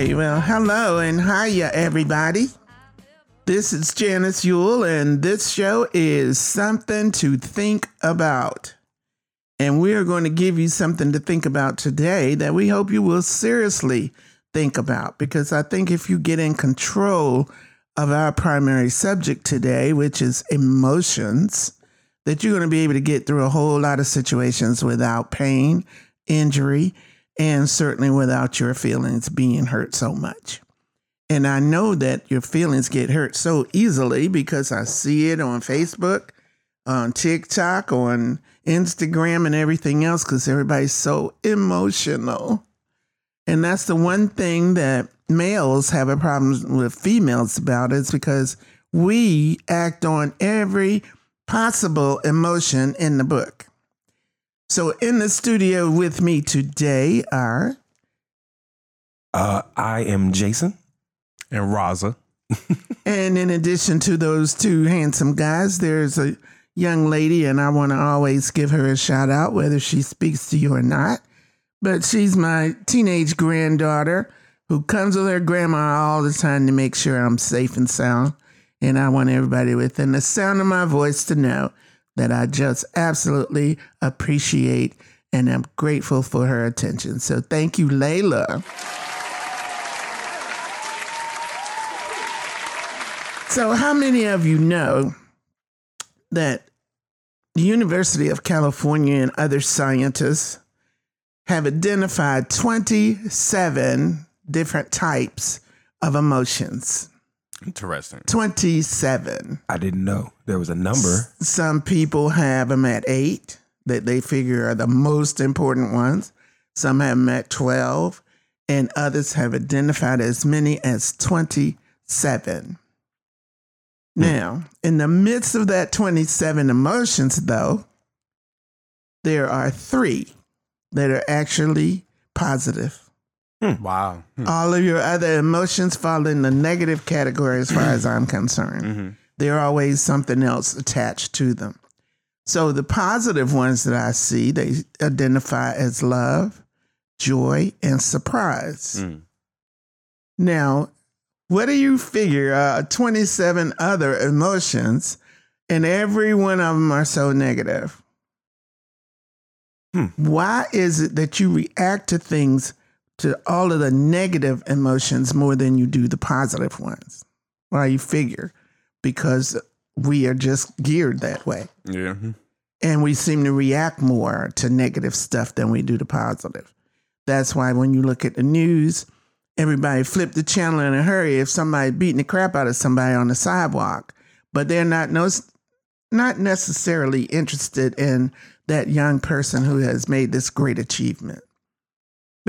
Okay, well, hello and hiya, everybody. This is Janice Yule, and this show is Something to Think About. And we are going to give you something to think about today that we hope you will seriously think about. Because I think if you get in control of our primary subject today, which is emotions, that you're going to be able to get through a whole lot of situations without pain, injury, and certainly without your feelings being hurt so much. And I know that your feelings get hurt so easily because I see it on Facebook, on TikTok, on Instagram, and everything else because everybody's so emotional. And that's the one thing that males have a problem with females about is because we act on every possible emotion in the book. So in the studio with me today are Uh, I am Jason. and Raza. and in addition to those two handsome guys, there's a young lady and I want to always give her a shout out whether she speaks to you or not. But she's my teenage granddaughter who comes with her grandma all the time to make sure I'm safe and sound. And I want everybody within the sound of my voice to know that I just absolutely appreciate and am grateful for her attention. So thank you, Layla. So, how many of you know that the University of California and other scientists have identified 27 different types of emotions? Interesting. 27. I didn't know there was a number. Some people have them at eight that they figure are the most important ones. Some have them at 12, and others have identified as many as 27. Hmm. Now, in the midst of that 27 emotions, though, there are three that are actually positive. Wow. Hmm. All of your other emotions fall in the negative category as far as I'm concerned. Mhm. There always something else attached to them. So the positive ones that I see, they identify as love, joy, and surprise. Mm. Now, what do you figure uh, 27 other emotions and every one of them are so negative? Hmm. Why is it that you react to things, to all of the negative emotions more than you do the positive ones? Why you figure? Because we are just geared that way. Yeah. And we seem to react more to negative stuff than we do to positive. That's why when you look at the news, everybody flip the channel in a hurry if somebody beating the crap out of somebody on the sidewalk, but they're not no, not necessarily interested in that young person who has made this great achievement.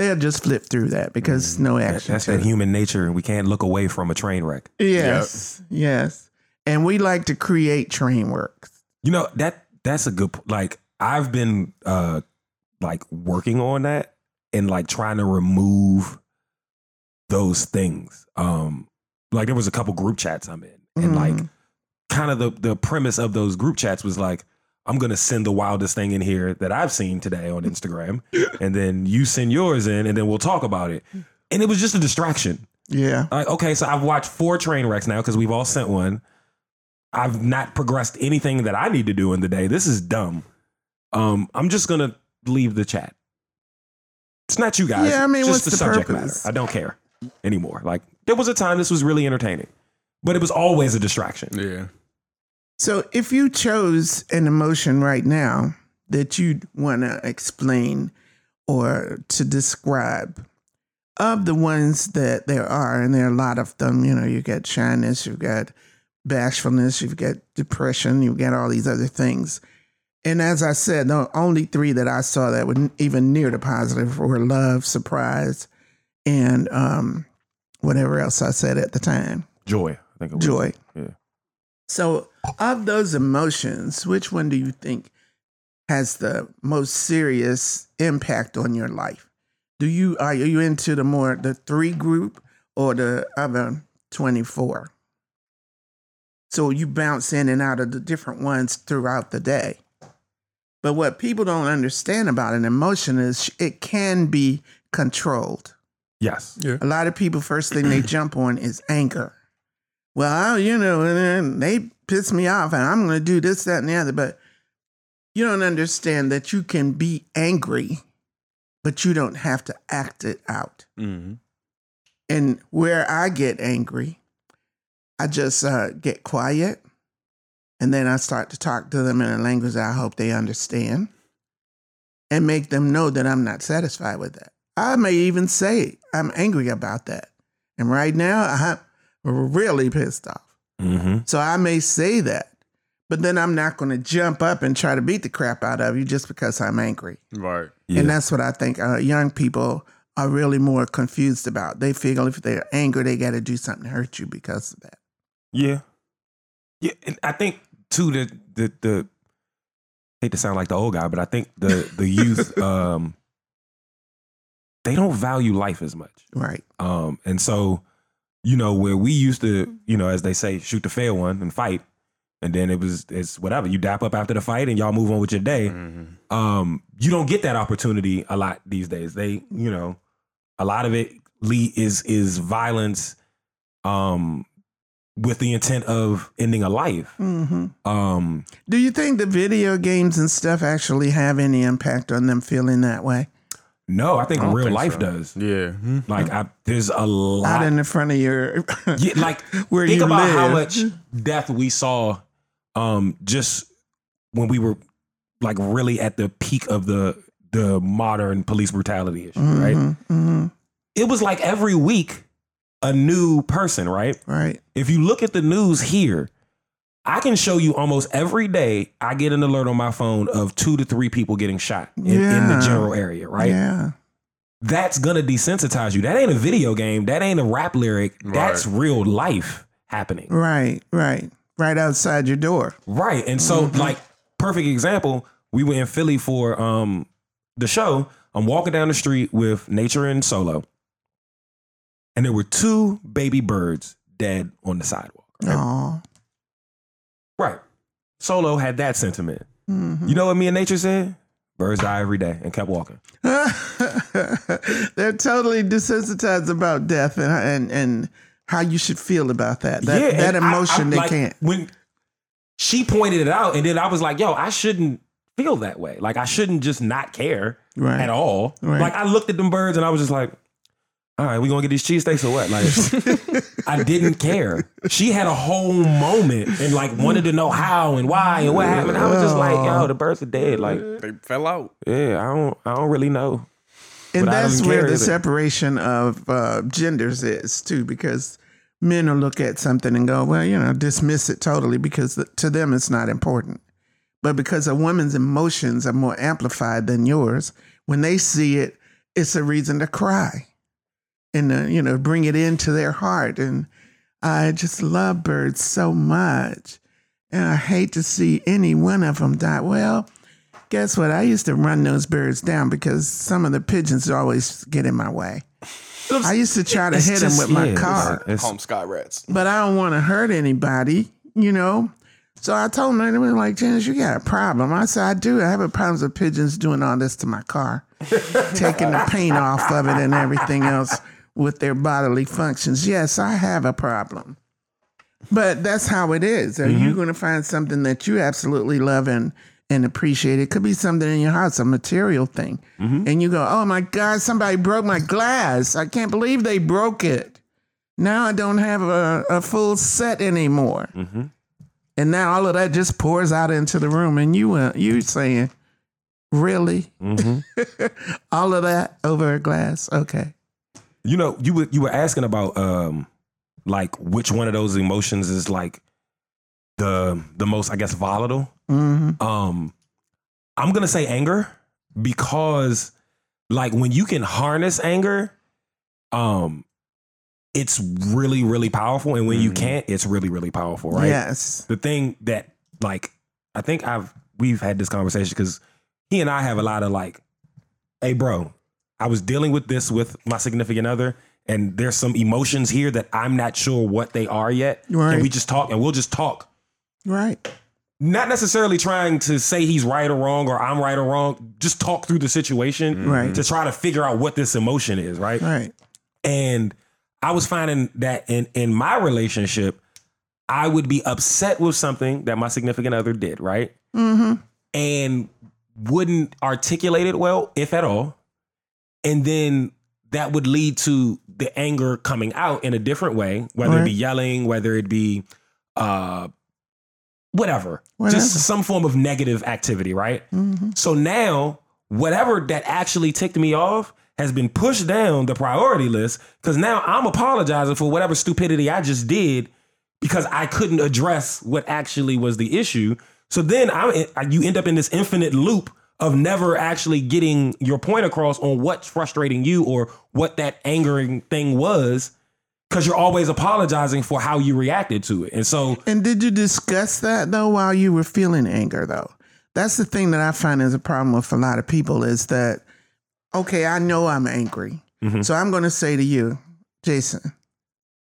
They'll just flip through that because no That- action. That's to that it. human nature. And we can't look away from a train wreck. Yes, yes. And we like to create train works. You know that that's a good. Like I've been uh like working on that and like trying to remove those things. Um, like there was a couple group chats I'm in, and like Mhm. kind of the the premise of those group chats was like. I'm gonna send the wildest thing in here that I've seen today on Instagram, and then you send yours in, and then we'll talk about it. And it was just a distraction. Yeah. Like, okay, so I've watched four train wrecks now because we've all sent one. I've not progressed anything that I need to do in the day. This is dumb. Um, I'm just gonna leave the chat. It's not you guys. Yeah, I mean, just what's the, the subject purpose? matter. I don't care anymore. Like there was a time this was really entertaining, but it was always a distraction. Yeah. So if you chose an emotion right now that you'd want to explain or to describe of the ones that there are, and there are a lot of them, you know, you got shyness, you've got bashfulness, you've got depression, you've got all these other things. And as I said, the only three that I saw that were even near the positive were love, surprise, and um, whatever else I said at the time. Joy, I think it was. Joy. Yeah. So, of those emotions, which one do you think has the most serious impact on your life? Do you are you into the more the three group or the other twenty four? So you bounce in and out of the different ones throughout the day. But what people don't understand about an emotion is it can be controlled. Yes. Yeah. A lot of people, first thing they jump on is anger. Well, I, you know, and they piss me off, and I'm going to do this, that, and the other. But you don't understand that you can be angry, but you don't have to act it out. Mm-hmm. And where I get angry, I just uh, get quiet, and then I start to talk to them in a language I hope they understand, and make them know that I'm not satisfied with that. I may even say I'm angry about that, and right now I'm really pissed off. Mm-hmm. So I may say that, but then I'm not going to jump up and try to beat the crap out of you just because I'm angry. Right. Yeah. And that's what I think uh, young people are really more confused about. They feel if they're angry, they got to do something to hurt you because of that. Yeah. Yeah. And I think too the the the hate to sound like the old guy, but I think the the youth um they don't value life as much. Right. Um and so, you know, where we used to, you know, as they say, shoot the fair one and fight. And then it was it's whatever. You dap up after the fight and y'all move on with your day. Mm-hmm. Um, you don't get that opportunity a lot these days. They, you know, a lot of it le- is is violence um with the intent of ending a life. hmm Um, Do you think the video games and stuff actually have any impact on them feeling that way? No, I think I real think life so. does. Yeah. Mhm. Like I there's a Out lot in the front of your yeah, like where think you about live. how much death we saw um just when we were like really at the peak of the the modern police brutality issue, right? Mhm, mhm. It was like every week a new person, right? Right. If you look at the news here, I can show you almost every day I get an alert on my phone of two to three people getting shot in, in the general area, right? Yeah. That's gonna desensitize you. That ain't a video game. That ain't a rap lyric. That's real life happening. Right. Right. Right outside your door. Right. And so, like, perfect example, we were in Philly for um the show. I'm walking down the street with Nature and Solo. And there were two baby birds dead on the sidewalk. Right. Oh. Solo had that sentiment. Mhm. You know what me and Nature said? Birds die every day and kept walking. They're totally desensitized about death and and and how you should feel about that. That yeah, that and I- emotion I- they like, can't. When she pointed it out, and then I was like, yo, I shouldn't feel that way. Like I shouldn't just not care Right. at all. Right. Like I looked at them birds and I was just like, all right, we gonna get these cheesesteaks or what? Like I didn't care. She had a whole moment and like wanted to know how and why and what happened. I was just like, yo, the birds are dead. Like, They fell out. yeah, I don't I don't really know. And But that's where the either. separation of uh, genders is too, because men will look at something and go, well, you know, dismiss it totally because th- to them it's not important. But because a woman's emotions are more amplified than yours, when they see it, it's a reason to cry and, uh, you know, bring it into their heart. And I just love birds so much. And I hate to see any one of them die. Well, guess what? I used to run those birds down because some of the pigeons always get in my way. I used to try to It's hit them with my yeah, it's- car, it's- Home sky rats. but I don't want to hurt anybody, you know? So I told them, they were like, Janice, you got a problem. I said, I do. I have a problem with pigeons doing all this to my car, taking the paint off of it and everything else with their bodily functions. Yes, I have a problem. But that's how it is. Are you going to find something that you absolutely love and, and appreciate? It could be something in your house, a material thing. And you go, oh my God, somebody broke my glass. I can't believe they broke it. Now I don't have a, a full set anymore. Mhm. And now all of that just pours out into the room. And you, uh, you saying, really? Mhm. all of that over a glass? Okay. You know, you were you were asking about um like which one of those emotions is like the the most, I guess, volatile. hmm Um I'm gonna say anger because like when you can harness anger, um it's really, really powerful. And when you Mhm. can't, it's really, really powerful, right? Yes. the thing that like I think I've we've had this conversation because he and I have a lot of like, hey bro, I was dealing with this with my significant other, and there's some emotions here that I'm not sure what they are yet. Right. And we just talk and we'll just talk. Right. Not necessarily trying to say he's right or wrong or I'm right or wrong. Just talk through the situation Right. to try to figure out what this emotion is, right? Right. And I was finding that in in my relationship, I would be upset with something that my significant other did, right? Mm-hmm. And wouldn't articulate it well, if at all. And then that would lead to the anger coming out in a different way, whether it be yelling, whether it be uh whatever. Whatever. Just some form of negative activity, right? Mm-hmm. So now, whatever that actually ticked me off has been pushed down the priority list because now I'm apologizing for whatever stupidity I just did because I couldn't address what actually was the issue. So then I, you end up in this infinite loop of never actually getting your point across on what's frustrating you or what that angering thing was because you're always apologizing for how you reacted to it. And so And did you discuss that though while you were feeling anger though? That's the thing that I find is a problem with a lot of people is that, okay, I know I'm angry. Mhm. So I'm going to say to you, Jason,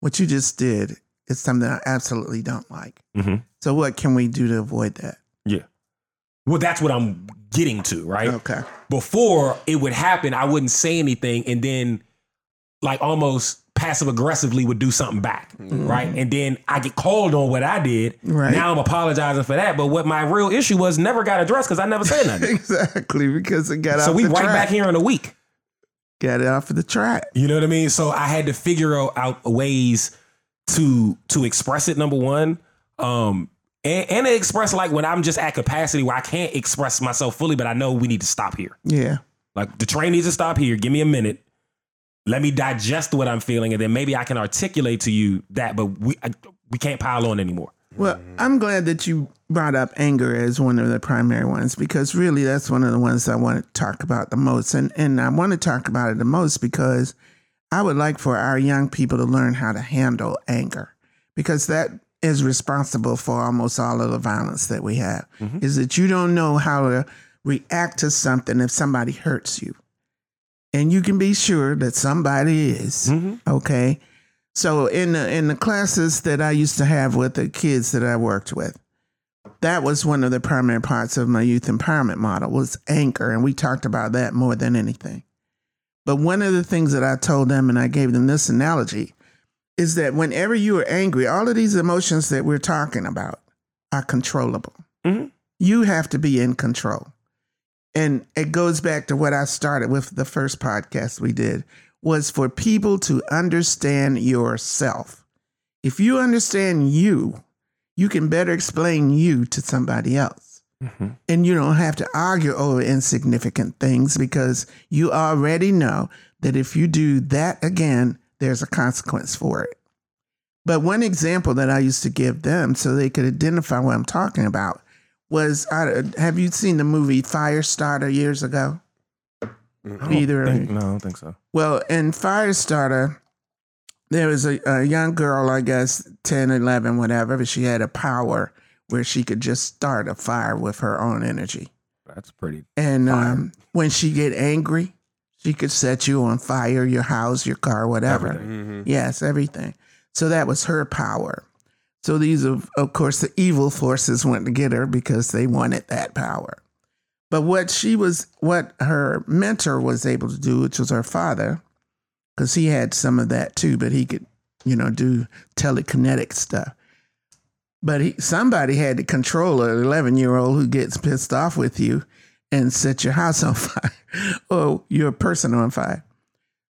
what you just did is something I absolutely don't like. Mhm. So what can we do to avoid that? yeah. Well, that's what I'm getting to, right? Okay. before it would happen, I wouldn't say anything and then like almost passive aggressively would do something back. Right. And then I get called on what I did. Right. Now I'm apologizing for that. But what my real issue was never got addressed because I never said nothing. exactly, because it got so we right track. back here in a week. Got it off of the track. You know what I mean? So I had to figure out- out ways to to express it, number one. Um and, and to express like when I'm just at capacity where I can't express myself fully, but I know we need to stop here. Yeah. Like the train needs to stop here. Give me a minute. Let me digest what I'm feeling, and then maybe I can articulate to you that. But we I, we can't pile on anymore. Well, mm-hmm. I'm glad that you brought up anger as one of the primary ones because really that's one of the ones I want to talk about the most. And and I want to talk about it the most because I would like for our young people to learn how to handle anger because that is responsible for almost all of the violence that we have. Mm-hmm. Is that you don't know how to react to something if somebody hurts you. And you can be sure that somebody is. Mm-hmm. Okay. So in the in the classes that I used to have with the kids that I worked with, that was one of the primary parts of my youth empowerment model was anchor. and we talked about that more than anything. But one of the things that I told them, and I gave them this analogy, is that whenever you are angry, all of these emotions that we're talking about are controllable. Mhm. You have to be in control. And it goes back to what I started with the first podcast we did was for people to understand yourself. If you understand you, you can better explain you to somebody else. And you don't have to argue over insignificant things because you already know that if you do that again, there's a consequence for it. But one example that I used to give them so they could identify what I'm talking about was I, have you seen the movie Firestarter years ago? Either Think- no, I don't think so. Well, in Firestarter, there was a, a young girl, I guess 10, 11, whatever, but she had a power where she could just start a fire with her own energy. That's pretty. And um, when she get angry, she could set you on fire, your house, your car, whatever. Everything. Mm-hmm. Yes, everything. So that was her power. So these, of, of course, the evil forces went to get her because they wanted that power. But what she was, what her mentor was able to do, which was her father, because he had some of that too, but he could, you know, do telekinetic stuff. But he, somebody had to control an 11 year old who gets pissed off with you and set your house on fire or your person on fire.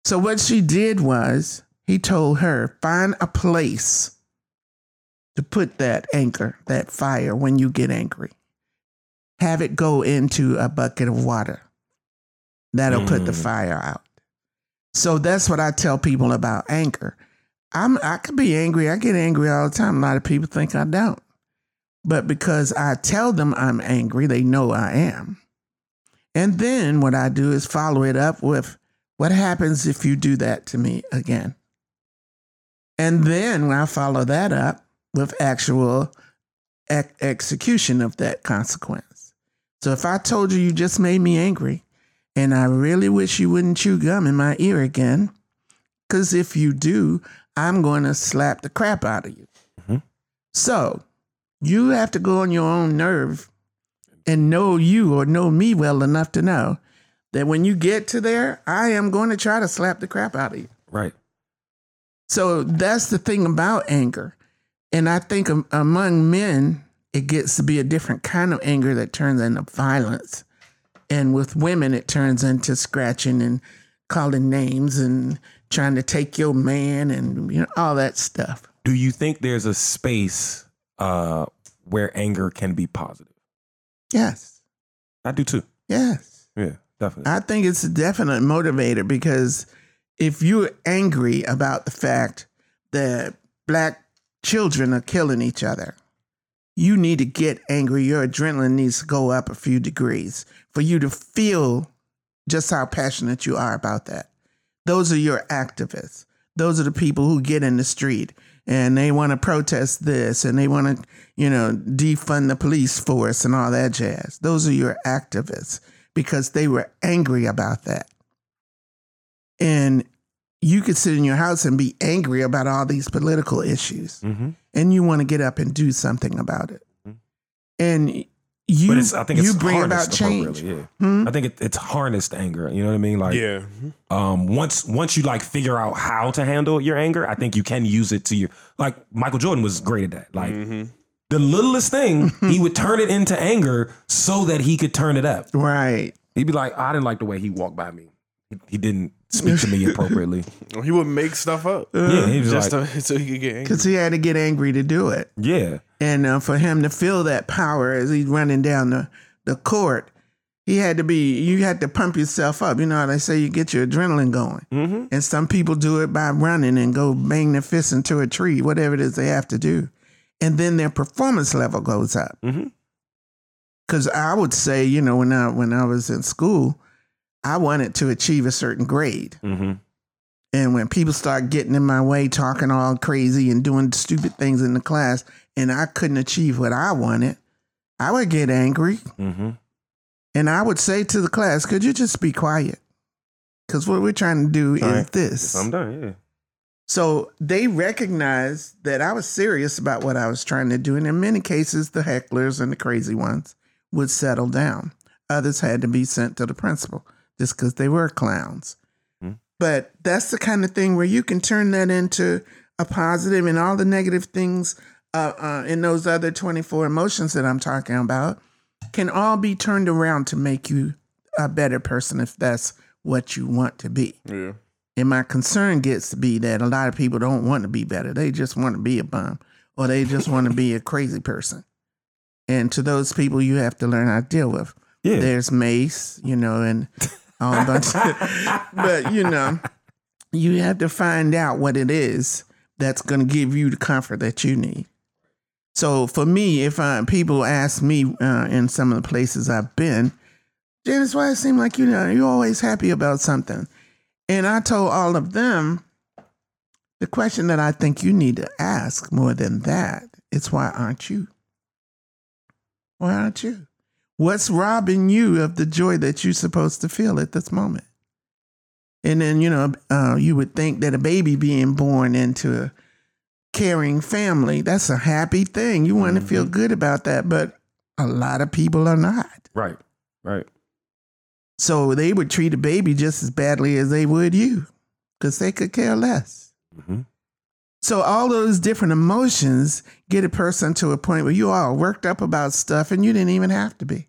So what she did was he told her, find a place to put that anchor, that fire when you get angry. Have it go into a bucket of water. That'll put the Mm. fire out. So that's what I tell people about anger. I'm I could be angry. I get angry all the time. A lot of people think I don't. But because I tell them I'm angry, they know I am. And then what I do is follow it up with what happens if you do that to me again? And then I follow that up with actual ex- execution of that consequence. So if I told you you just made me angry and I really wish you wouldn't chew gum in my ear again, because if you do, I'm going to slap the crap out of you. Mhm. So you have to go on your own nerve and know you or know me well enough to know that when you get to there, I am going to try to slap the crap out of you. Right. So that's the thing about anger. And I think among men, it gets to be a different kind of anger that turns into violence. And with women, it turns into scratching and calling names and trying to take your man and you know all that stuff. Do you think there's a space uh, where anger can be positive? Yes. I do too. Yes. Yeah, definitely. I think it's a definite motivator because if you're angry about the fact that black children are killing each other, you need to get angry. Your adrenaline needs to go up a few degrees for you to feel just how passionate you are about that. Those are your activists. Those are the people who get in the street and they want to protest this and they want to, you know, defund the police force and all that jazz. Those are your activists because they were angry about that. And you could sit in your house and be angry about all these political issues mm-hmm. and you want to get up and do something about it. Mhm. And you, But it's, I think it's you bring about harnessed change. appropriately, Yeah. Hmm? I think it, it's harnessed anger. You know what I mean? Like, yeah. um, once once you like figure out how to handle your anger, I think you can use it to your like Michael Jordan was great at that. Like Mm-hmm. the littlest thing, he would turn it into anger so that he could turn it up. Right. He'd be like, I didn't like the way he walked by me. He, he didn't speak to me appropriately. He would make stuff up Yeah, he was just like, to, so he could get angry. Because he had to get angry to do it. yeah, And uh, for him to feel that power as he's running down the, the court, he had to be, you had to pump yourself up. You know how they say you get your adrenaline going. mm-hmm. And some people do it by running and go bang their fist into a tree, whatever it is they have to do. And then their performance level goes up. Because I would say, you know, when I when I was in school, I wanted to achieve a certain grade. Mm-hmm. And when people start getting in my way, talking all crazy and doing stupid things in the class, and I couldn't achieve what I wanted, I would get angry. Mm-hmm. And I would say to the class, could you just be quiet? Because what we're trying to do All is right. this. I'm done. Yeah. So they recognized that I was serious about what I was trying to do. And in many cases, the hecklers and the crazy ones would settle down. Others had to be sent to the principal just because they were clowns. But that's the kind of thing where you can turn that into a positive and all the negative things uh, uh, in those other 24 emotions that I'm talking about can all be turned around to make you a better person if that's what you want to be. Yeah. And my concern gets to be that a lot of people don't want to be better. They just want to be a bum or they just want to be a crazy person. And to those people, you have to learn how to deal with. Yeah. There's Mace, you know, and bunch of, but you know, you have to find out what it is that's going to give you the comfort that you need. So for me, if uh, people ask me uh, in some of the places I've been, Janice, why it seem like you know you're always happy about something? And I told all of them the question that I think you need to ask more than that is why aren't you? Why aren't you? What's robbing you of the joy that you're supposed to feel at this moment? And then, you know, uh, you would think that a baby being born into a caring family, that's a happy thing. You want to feel good about that, but a lot of people are not. Right. Right. So they would treat a baby just as badly as they would you because they could care less. Mm-hmm. So all those different emotions get a person to a point where you are worked up about stuff and you didn't even have to be.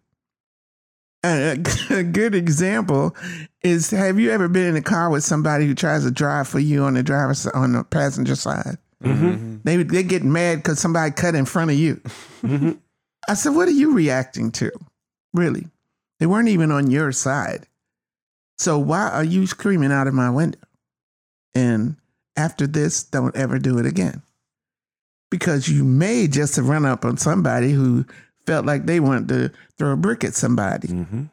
And a, a good example is have you ever been in a car with somebody who tries to drive for you on the driver's on the passenger side? Mm-hmm. They they get mad because somebody cut in front of you. Mm-hmm. I said, "What are you reacting to? Really? They weren't even on your side. So why are you screaming out of my window? And after this, don't ever do it again. Because you may just have run up on somebody who felt like they wanted to throw a brick at somebody, Mm-hmm.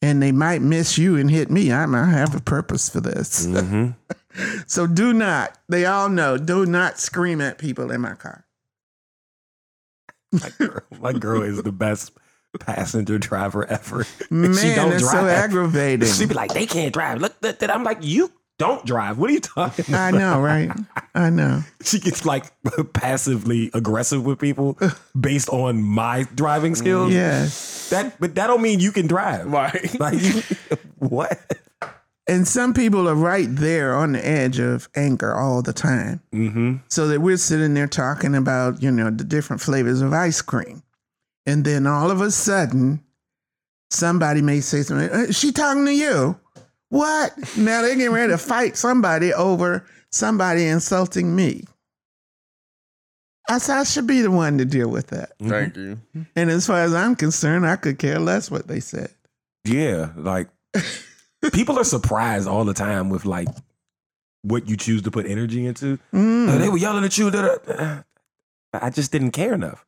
and they might miss you and hit me. I might have a purpose for this. Mm-hmm. So do not. They all know. Do not scream at people in my car. My girl, my girl is the best passenger driver ever. Man, she don't so drive. aggravating. She'd be like, they can't drive. Look, that, that. I'm like, you don't drive. What are you talking about? I know, right? I know. She gets like passively aggressive with people based on my driving skills. Yes. That, but that don't mean you can drive. Right. Like, you, what? And some people are right there on the edge of anger all the time. Mm-hmm. So that we're sitting there talking about, you know, the different flavors of ice cream. And then all of a sudden, somebody may say something, "Uh, she talking to you. What? Now they're getting ready to fight somebody over somebody insulting me. I said I should be the one to deal with that. Thank you. And as far as I'm concerned, I could care less what they said. Yeah, like people are surprised all the time with like what you choose to put energy into. Mm. Uh, they were yelling at you. da- da- I just didn't care enough.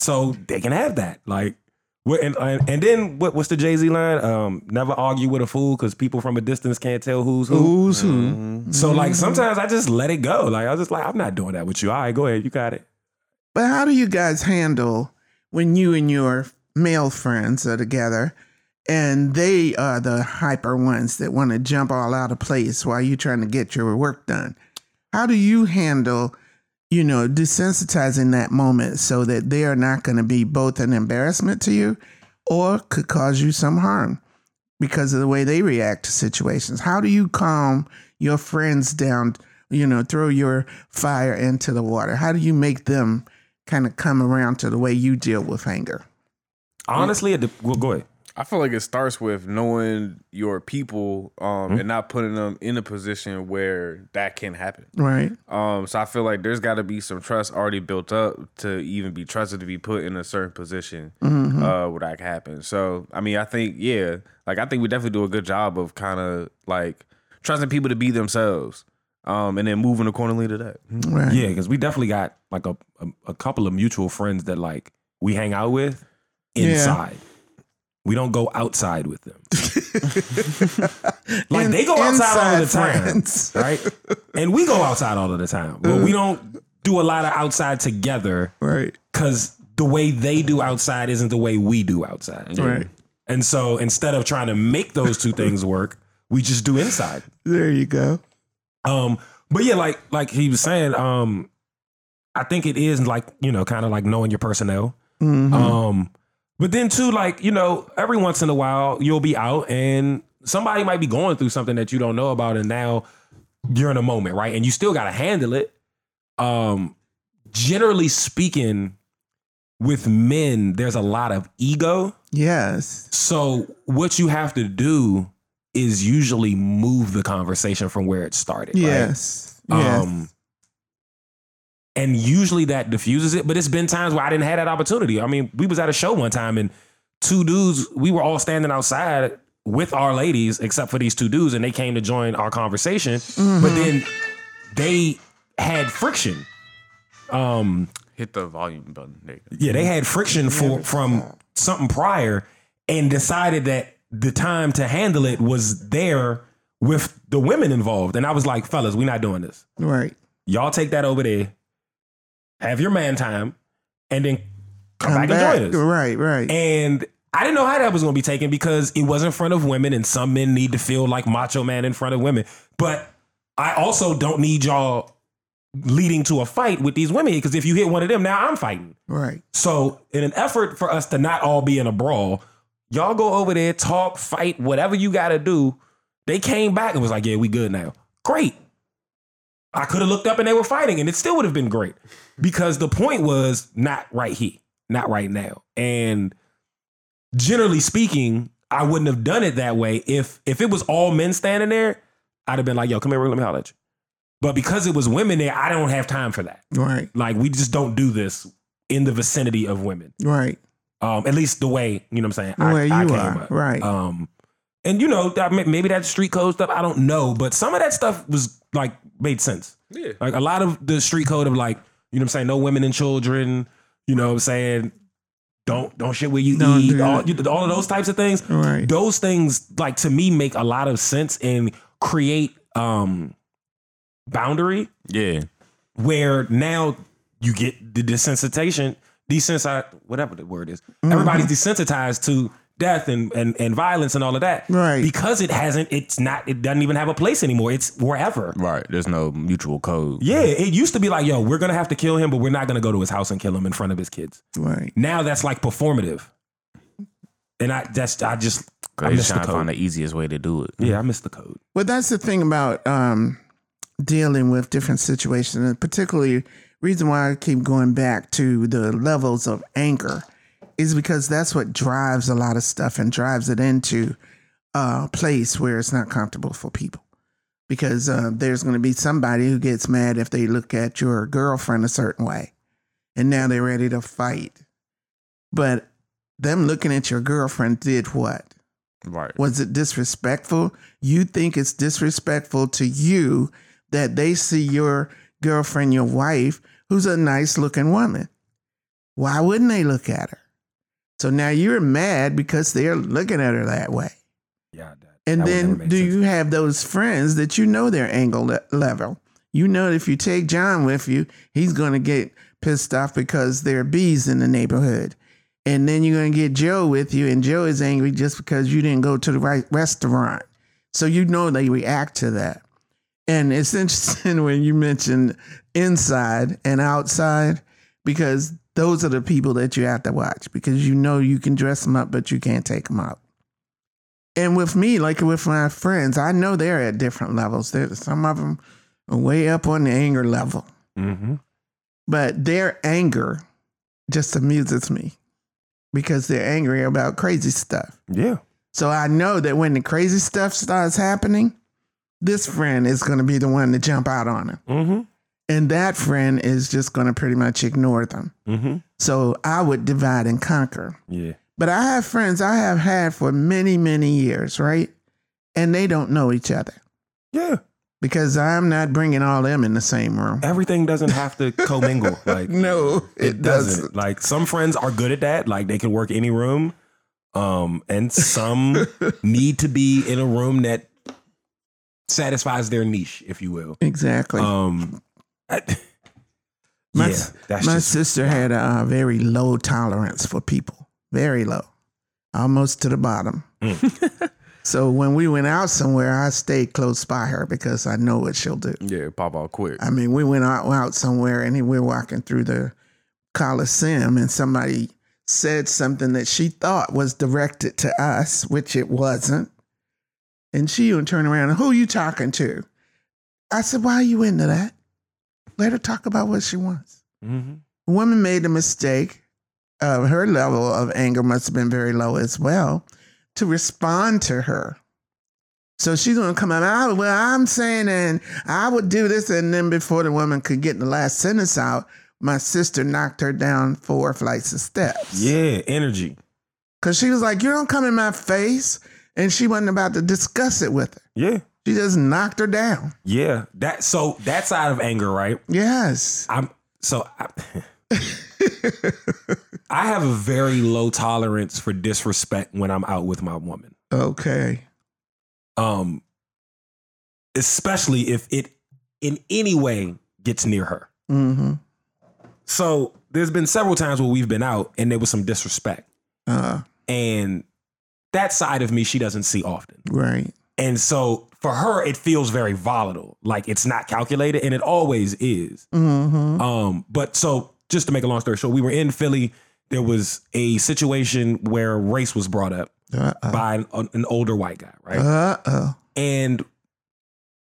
So they can have that. Like, what, and, and and then what? What's the Jay Z line? Um, never argue with a fool because people from a distance can't tell who's who. Who's who? Mhm. So like sometimes I just let it go. Like I was just like, I'm not doing that with you. All right, go ahead, you got it. But how do you guys handle when you and your male friends are together and they are the hyper ones that want to jump all out of place while you're trying to get your work done? How do you handle, you know, desensitizing that moment so that they are not going to be both an embarrassment to you or could cause you some harm because of the way they react to situations? How do you calm your friends down, you know, throw your fire into the water? How do you make them kind of come around to the way you deal with anger? Honestly, it de- well, go ahead. I feel like it starts with knowing your people um, Mhm. and not putting them in a position where that can happen. Right. Um, so I feel like there's got to be some trust already built up to even be trusted to be put in a certain position Mhm. uh, where that can happen. So I mean, I think yeah, like I think we definitely do a good job of kind of like trusting people to be themselves, um, and then moving accordingly to that. right. Yeah, because we definitely got like a, a a couple of mutual friends that like we hang out with Yeah. Inside. We don't go outside with them. Like In- they go outside all the time, friends. right? And we go outside all of the time, but we don't do a lot of outside together Right. because the way they do outside isn't the way we do outside. Right. And so instead of trying to make those two things work, we just do inside. There you go. Um, but yeah, like like he was saying, um, I think it is like you know, kind of like knowing your personnel. Mhm. Um, but then too, like you know, every once in a while you'll be out and somebody might be going through something that you don't know about, and now you're in a moment, right? And you still got to handle it. Um, generally speaking, with men, there's a lot of ego. yes. So what you have to do is usually move the conversation from where it started. right? Yes. Yes. Um, and usually that diffuses it, but it's been times where I didn't have that opportunity. I mean, we was at a show one time and two dudes, we were all standing outside with our ladies, except for these two dudes, and they came to join our conversation. But then they had friction. Um, Hit the volume button. There you go. yeah, they had friction for from something prior and decided that the time to handle it was there with the women involved. And I was like, fellas, we're not doing this. right. Y'all take that over there, have your man time, and then come, Come back, and join us. Right. Right. And I didn't know how that was going to be taken because it was in front of women, and some men need to feel like macho man in front of women. But I also don't need y'all leading to a fight with these women because if you hit one of them, now I'm fighting. right. So, in an effort for us to not all be in a brawl, y'all go over there, talk, fight, whatever you got to do. They came back and was like, "Yeah, we good now." Great. I could have looked up and they were fighting, and it still would have been great because the point was not right here, not right now. And generally speaking, I wouldn't have done it that way if if it was all men standing there. I'd have been like, "Yo, come here, let me holler at you." But because it was women there, I don't have time for that. Right. Like we just don't do this in the vicinity of women. Right. Um, at least the way you know what I'm saying. The way I, I you came are, up. right. Um, and you know that maybe that street code stuff. I don't know, but some of that stuff was like made sense. Yeah. Like a lot of the street code of like you know what I'm saying. No women and children. You know what I'm saying. Don't don't shit where you Don't eat. All, you- all of those types of things. Right. Those things like to me make a lot of sense and create um boundary Yeah. where now you get the desensitization, desensitized, whatever the word is. Everybody's desensitized to death and, and and violence and all of that. Right. Because it hasn't, it's not, it doesn't even have a place anymore. It's wherever. Right. There's no mutual code. Yeah, it used to be like, yo, we're gonna have to kill him, but we're not gonna go to his house and kill him in front of his kids. Right. Now that's like performative. And I that's I just I They missed trying the to find the easiest way to do it. Yeah, I miss the code. Well, that's the thing about um, dealing with different situations, and particularly reason why I keep going back to the levels of anger is because that's what drives a lot of stuff and drives it into a place where it's not comfortable for people. Because uh, there's going to be somebody who gets mad if they look at your girlfriend a certain way, and now they're ready to fight. But them looking at your girlfriend did what? Right. Was it disrespectful? You think it's disrespectful to you that they see your girlfriend, your wife, who's a nice looking woman. Why wouldn't they look at her? So now you're mad because they're looking at her that way. Yeah, that, And that then do you have those friends that you know their angle le- level? You know if you take John with you, he's going to get pissed off because there are bees in the neighborhood. And then you're going to get Joe with you, and Joe is angry just because you didn't go to the right restaurant. So you know they react to that. And it's interesting when you mention inside and outside because those are the people that you have to watch because you know you can dress them up, but you can't take them out. And with me, like with my friends, I know they're at different levels. There, some of them are way up on the anger level, Mhm. but their anger just amuses me because they're angry about crazy stuff. Yeah. So I know that when the crazy stuff starts happening, this friend is going to be the one to jump out on him. Mm-hmm. And that friend is just going to pretty much ignore them. Mm-hmm. So I would divide and conquer. Yeah. But I have friends I have had for many, many years, right? And they don't know each other Yeah. because I'm not bringing all them in the same room. Everything doesn't have to commingle. Like No, it, doesn't. Like some friends are good at that. Like they can work any room. Um, and some need to be in a room that satisfies their niche, if you will. Exactly. Um, I- My- yeah, My just sister had a very low tolerance for people, very low, almost to the bottom. Mm. so when we went out somewhere, I stayed close by her because I know what she'll do. Yeah, pop out quick. I mean, we went out, out somewhere and we were walking through the Coliseum and somebody said something that she thought was directed to us, which it wasn't. And she would turn around and who are you talking to? I said, why are you into that? Let her talk about what she wants. Mhm. Woman made a mistake. Uh, her level of anger must have been very low as well to respond to her. So she's going to come out, "Oh, well, I'm saying, and I would do this. And then before the woman could get the last sentence out, my sister knocked her down four flights of steps. yeah, energy. Because she was like, You don't come in my face. And she wasn't about to discuss it with her. Yeah, She just knocked her down. yeah. That so that side of anger, right? Yes. I'm so I, I have a very low tolerance for disrespect when I'm out with my woman. Okay. Um especially if it in any way gets near her. Mm-hmm. So there's been several times where we've been out and there was some disrespect. Uh, And that side of me she doesn't see often. right. And so for her it feels very volatile. Like it's not calculated and it always is. Mm-hmm. Um, but so just to make a long story short, we were in Philly. There was a situation where race was brought up Uh-oh. by an, an older white guy, right? Uh-oh. and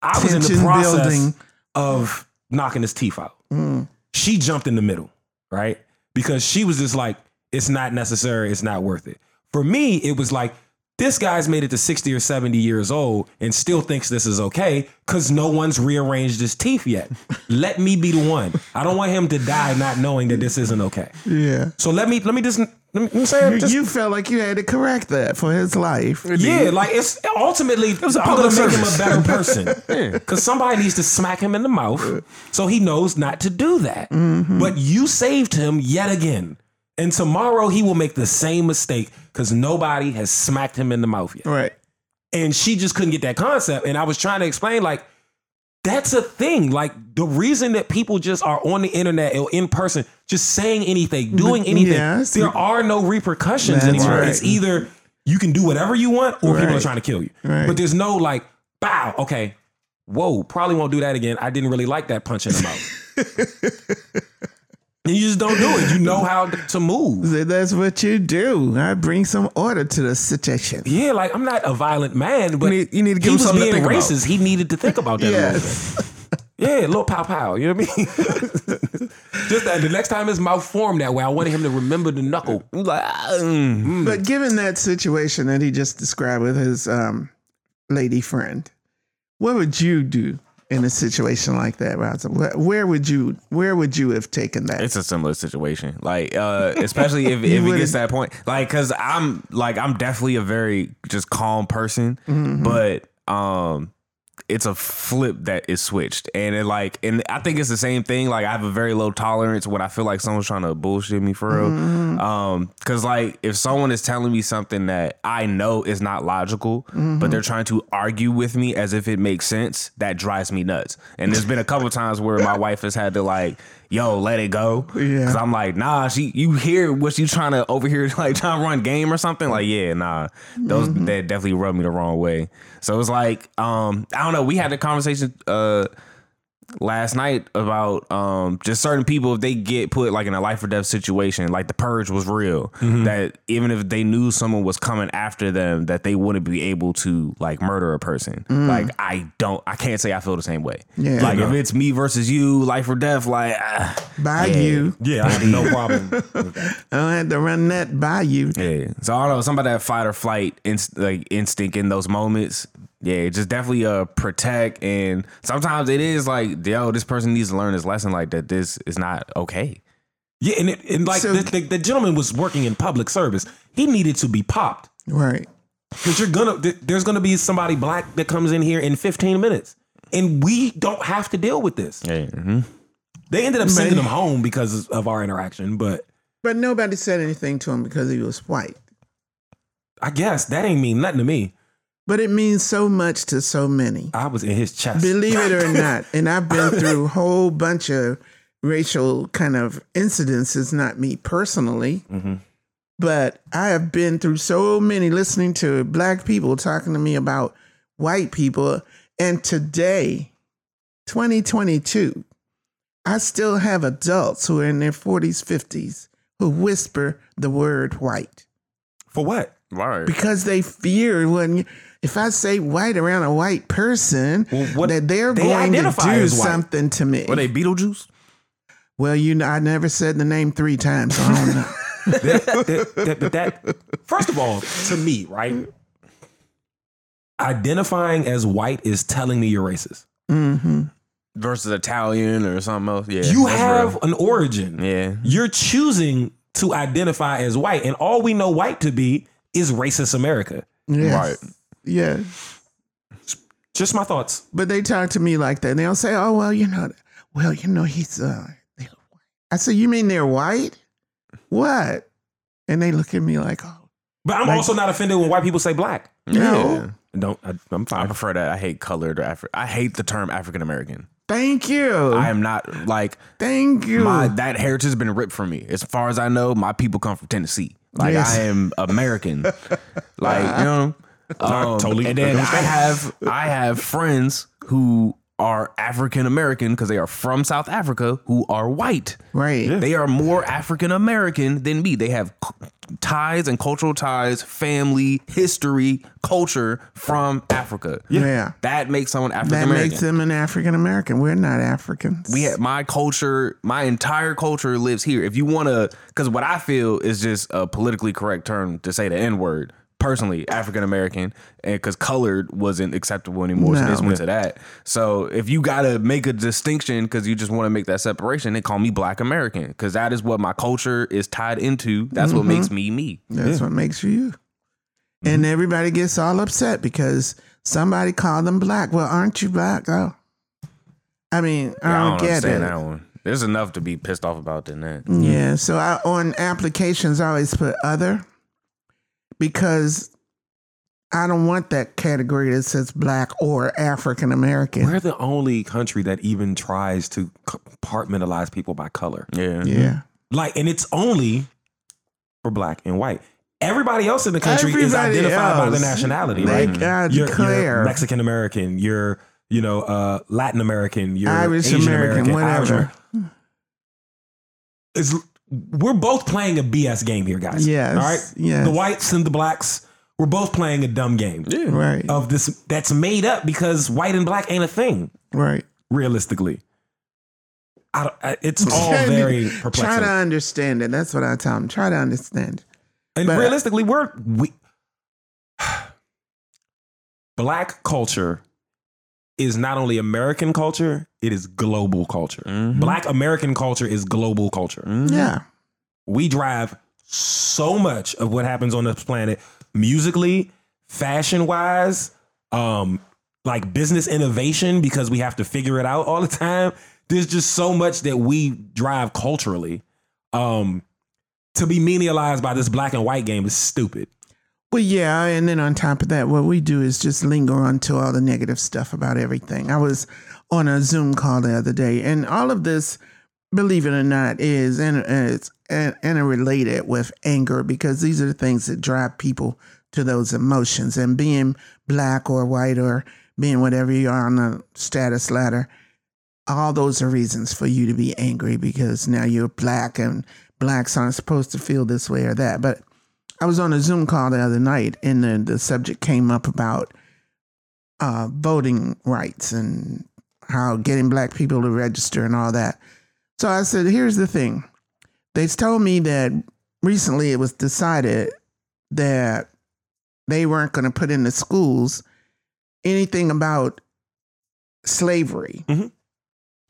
I was in the process building. of knocking his teeth out. Mm. She jumped in the middle, right? Because she was just like, it's not necessary, it's not worth it. For me, it was like, this guy's made it to 60 or 70 years old and still thinks this is okay because no one's rearranged his teeth yet. let me be the one. I don't want him to die not knowing that this isn't okay. Yeah. So let me let me just let me, let say You, just, you felt like you had to correct that for his life. yeah, like it's ultimately I'm gonna make him a better person because somebody needs to smack him in the mouth so he knows not to do that. Mm-hmm. But you saved him yet again, and tomorrow he will make the same mistake because nobody has smacked him in the mouth yet. Right. And she just couldn't get that concept. And I was trying to explain like. That's a thing. Like the reason that people just are on the internet or in person, just saying anything, mm-hmm. doing anything, Yes. there are no repercussions That's anymore. right. It's either you can do whatever you want or people are trying to kill you. Right. But there's no like, bow, okay, whoa, probably won't do that again. I didn't really like that punch in the mouth. And you just don't do it. You know how to move. That's what you do. I bring some order to the situation. Yeah, like I'm not a violent man, but You need- you need to give he him was being think about. racist. He needed to think about that. a little bit. Yes. Yeah, little pow pow. You know what I mean? Just that the next time his mouth formed that way, I wanted him to remember the knuckle. Like, mm. But given that situation that he just described with his um, lady friend, what would you do in a situation like that, Raza? Where, where would you where would you have taken that? it's a similar situation. Like, uh, especially if, if it gets to that point. Like, cause I'm like, I'm definitely a very just calm person, Mhm. but um, it's a flip that is switched, and it like, and I think it's the same thing. Like, I have a very low tolerance when I feel like someone's trying to bullshit me for real. Mhm. Um, cause like if someone is telling me something that I know is not logical, Mm-hmm. but they're trying to argue with me as if it makes sense, that drives me nuts. And there's been a couple times where my wife has had to like, yo, let it go. Yeah. Cause I'm like, nah, she you hear what she trying to over here like trying to run game or something? Like, yeah, nah. Those Mm-hmm. that definitely rubbed me the wrong way. So it's like, um, I don't know, we had the conversation uh last night about um just certain people if they get put like in a life or death situation like the purge was real that even if they knew someone was coming after them that they wouldn't be able to like murder a person like i don't i can't say i feel the same way Yeah. like if it's me versus you life or death like ah, by yeah. you. Yeah, I have no problem. with that. I don't have to run that by you. yeah so i don't know somebody that fight or flight inst- like instinct in those moments yeah just definitely uh protect and sometimes it is like yo this person needs to learn this lesson like that this is not okay Yeah, and, it, and like So- the, the, the gentleman was working in public service. He needed to be popped Right. because you're gonna. th- There's gonna be somebody black that comes in here in 15 minutes, and we don't have to deal with this. yeah mhm. They ended up sending him home because of our interaction, but But nobody said anything to him because he was white. I guess that ain't mean nothing to me. But it means so much to so many. I was in his chest. Believe it or not. And I've been through a whole bunch of racial kind of incidences, not me personally, Mhm. but I have been through so many listening to black people talking to me about white people. And today, 2022, I still have adults who are in their 40s, 50s who whisper the word white For what? Right. because they fear when if I say white around a white person Well, what- that they're they going to do something to me. Were they Beetlejuice? well, you know, I never said the name three times, so I don't know. that, that, that, that- first of all, to me, right? Identifying as white is telling me you're racist. hmm Versus Italian or something else? Yeah. you have real. an origin. Yeah. You're choosing to identify as white, and all we know white to be is racist America. Yes. Right. Yeah. Just my thoughts. But they talk to me like that. And They'll say, "Oh well, you know, well, you know, he's uh." I said, "You mean they're white? What?" And they look at me like, "Oh, But I'm Like- also not offended when white people say black. No. Yeah. Don't I, I'm I prefer that. I hate colored or Afri- I hate the term African American. thank you, I am not like thank you." my that heritage has been ripped from me. As far as I know, my people come from Tennessee. Like Yes. I am American. like you know. Um, totally and then I understand. have I have friends who are African American because they are from South Africa who are white. right. They are more African American than me. They have ties and cultural ties, family, history, culture from Africa. Yeah. That makes someone African That makes them an African American. We're not Africans. we have my culture, my entire culture lives here. If you want to, because what I feel is just a politically correct term to say the N word. Personally, African American, and because colored wasn't acceptable anymore, so they just No. went to that. So if you got to make a distinction because you just want to make that separation, they call me Black American because that is what my culture is tied into. That's what Mm-hmm. makes me me. That's what makes you you. And everybody gets all upset because somebody called them black. Well, aren't you black? Oh. I mean, I don't, I don't get it. that one. There's enough to be pissed off about than that. Yeah. So I, on applications, I always put other because I don't want that category that says black or African American. We're the only country that even tries to compartmentalize people by color. Yeah. Yeah. Like, and it's only for black and white. Everybody else in the country is Everybody identified by the nationality, They right? You're, you're Mexican American. You're, you know, uh, Latin American. You're Irish Asian American, American. Whatever. American. is we're both playing a BS game here, guys. Yes, All right. yes. The whites and the blacks, we're both playing a dumb game Right. of this that's made up because white and black ain't a thing Right. realistically. I don't, I, it's all Try to- very Try to understand it. That's what I tell them. Try to understand. and but- uh, realistically, we're we black culture is not only American culture, it is global culture. Mhm. Black American culture is global culture. Mhm. Yeah. We drive so much of what happens on this planet musically, fashion wise, um, like business innovation because we have to figure it out all the time. There's just so much that we drive culturally. Um, to be menialized by this black and white game is stupid. Well, yeah, and then on top of that, what we do is just linger on to all the negative stuff about everything. I was on a Zoom call the other day, and all of this, believe it or not, is and it's interrelated with anger because these are the things that drive people to those emotions. And being black or white or being whatever you are on the status ladder, all those are reasons for you to be angry because now you're black and blacks aren't supposed to feel this way or that. But I was on a Zoom call the other night, and the, the subject came up about uh, voting rights and how getting black people to register and all that. So I said, here's the thing. They told me that recently it was decided that they weren't going to put in the schools anything about slavery. Mhm.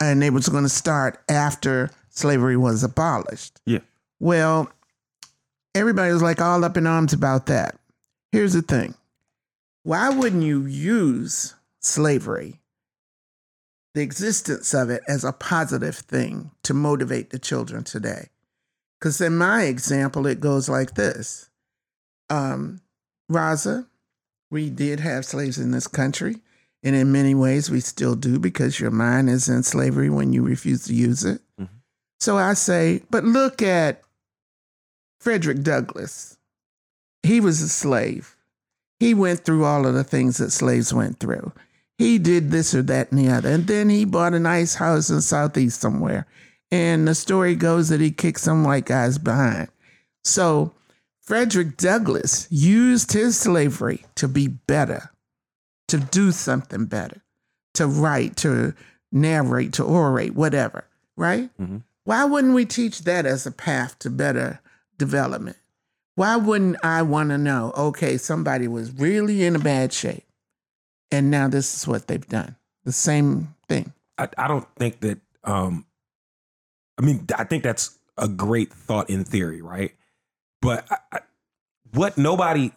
And they was going to start after slavery was abolished. Yeah. Well, everybody was like all up in arms about that. Here's the thing why wouldn't you use slavery, the existence of it, as a positive thing to motivate the children today? Because in my example, it goes like this um, Raza, we did have slaves in this country. And in many ways, we still do because your mind is in slavery when you refuse to use it. Mhm. So I say, but look at Frederick Douglass. He was a slave. He went through all of the things that slaves went through. He did this or that and the other. And then he bought a nice house in Southeast somewhere. And the story goes that he kicked some white guys behind. So Frederick Douglass used his slavery to be better, to do something better, to write, to narrate, to orate, whatever, right? Mhm. Why wouldn't we teach that as a path to better development? Why wouldn't I want to know, okay, somebody was really in a bad shape and now this is what they've done? The same thing. I, I don't think that um I mean I think that's a great thought in theory, right? But I, I, what nobody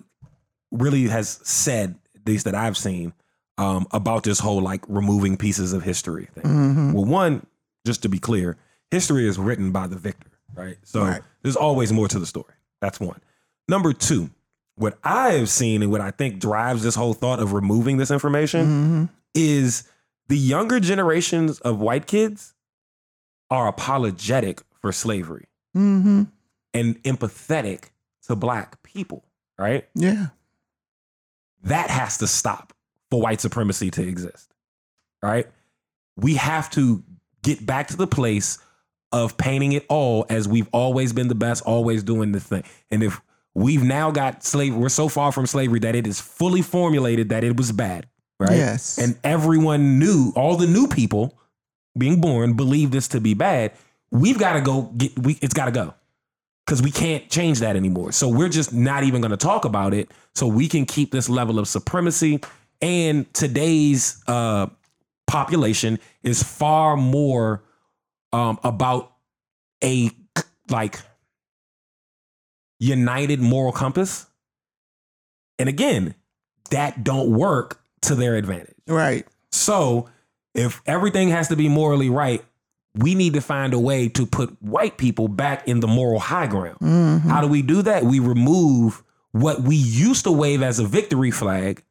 really has said, at least that I've seen, um, about this whole like removing pieces of history thing. hmm Well, one, just to be clear, history is written by the victor, right? So Right. there's always more to the story. That's one. Number two, what I have seen and what I think drives this whole thought of removing this information hmm is the younger generations of white kids are apologetic for slavery hmm and empathetic to black people, right? Yeah. That has to stop for white supremacy to exist, right? We have to get back to the place of painting it all as we've always been the best, always doing the thing. And if we've now got slavery, we're so far from slavery that it is fully formulated that it was bad, right? Yes. and everyone knew all the new people being born believed this to be bad we've got to go get we it's got to go because we can't change that anymore so we're just not even going to talk about it so we can keep this level of supremacy and today's uh population is far more um about a like united moral compass and again that don't work to their advantage right. so if everything has to be morally right, we need to find a way to put white people back in the moral high ground. hmm How do we do that? We remove what we used to wave as a victory flag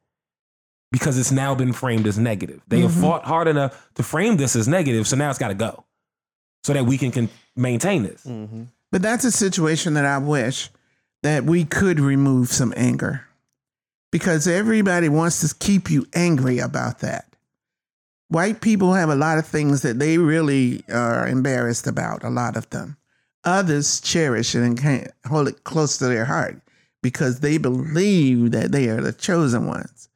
because it's now been framed as negative. They have Mhm. fought hard enough to frame this as negative, so now it's got to go so that we can, can maintain this. Mm-hmm. But that's a situation that I wish that we could remove some anger because everybody wants to keep you angry about that. White people have a lot of things that they really are embarrassed about, a lot of them. others cherish it and can't hold it close to their heart because they believe that they are the chosen ones.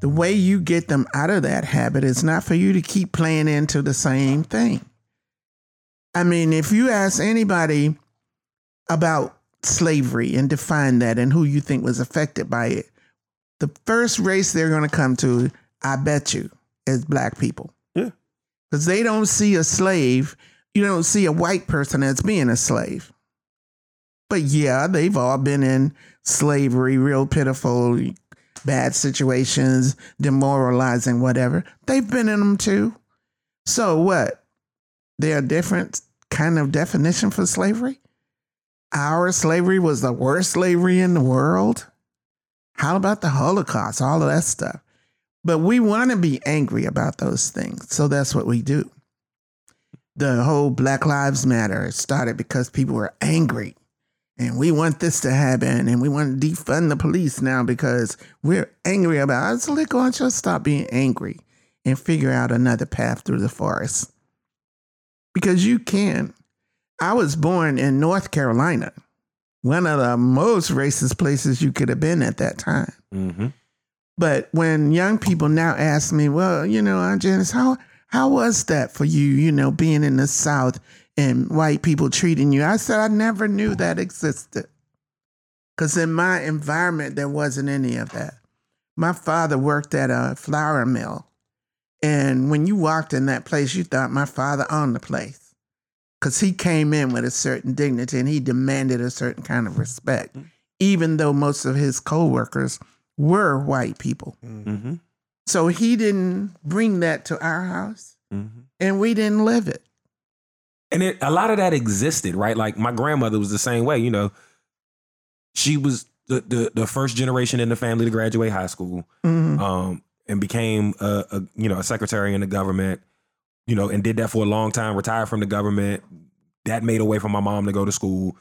The way you get them out of that habit is not for you to keep playing into the same thing. I mean, if you ask anybody about slavery and define that and who you think was affected by it, the first race they're going to come to, I bet you, is black people. Yeah. Because they don't see a slave, you don't see a white person as being a slave. But yeah, they've all been in slavery, real pitiful, bad situations, demoralizing, whatever. They've been in them too. So what? They're a different kind of definition for slavery? Our slavery was the worst slavery in the world? How about the Holocaust? All of that stuff. But we want to be angry about those things. So that's what we do. The whole Black Lives Matter started because people were angry. And we want this to happen. And we want to defund the police now because we're angry about it. So let go and just stop being angry and figure out another path through the forest. Because you can. I was born in North Carolina, one of the most racist places you could have been at that time. Mm-hmm. But when young people now ask me, well, you know, Aunt Janice, how how was that for you, you know, being in the South and white people treating you? I said I never knew that existed. Cause in my environment there wasn't any of that. My father worked at a flour mill. And when you walked in that place, you thought my father owned the place. Cause he came in with a certain dignity and he demanded a certain kind of respect, even though most of his coworkers were white people. Mm-hmm. So he didn't bring that to our house Mm-hmm. and we didn't live it. and it, a lot of that existed, right? Like my grandmother was the same way. You know, she was the the, the first generation in the family to graduate high school, Mhm. um, and became a, a you know a secretary in the government. You know, and did that for a long time. Retired from the government. That made a way for my mom to go to school,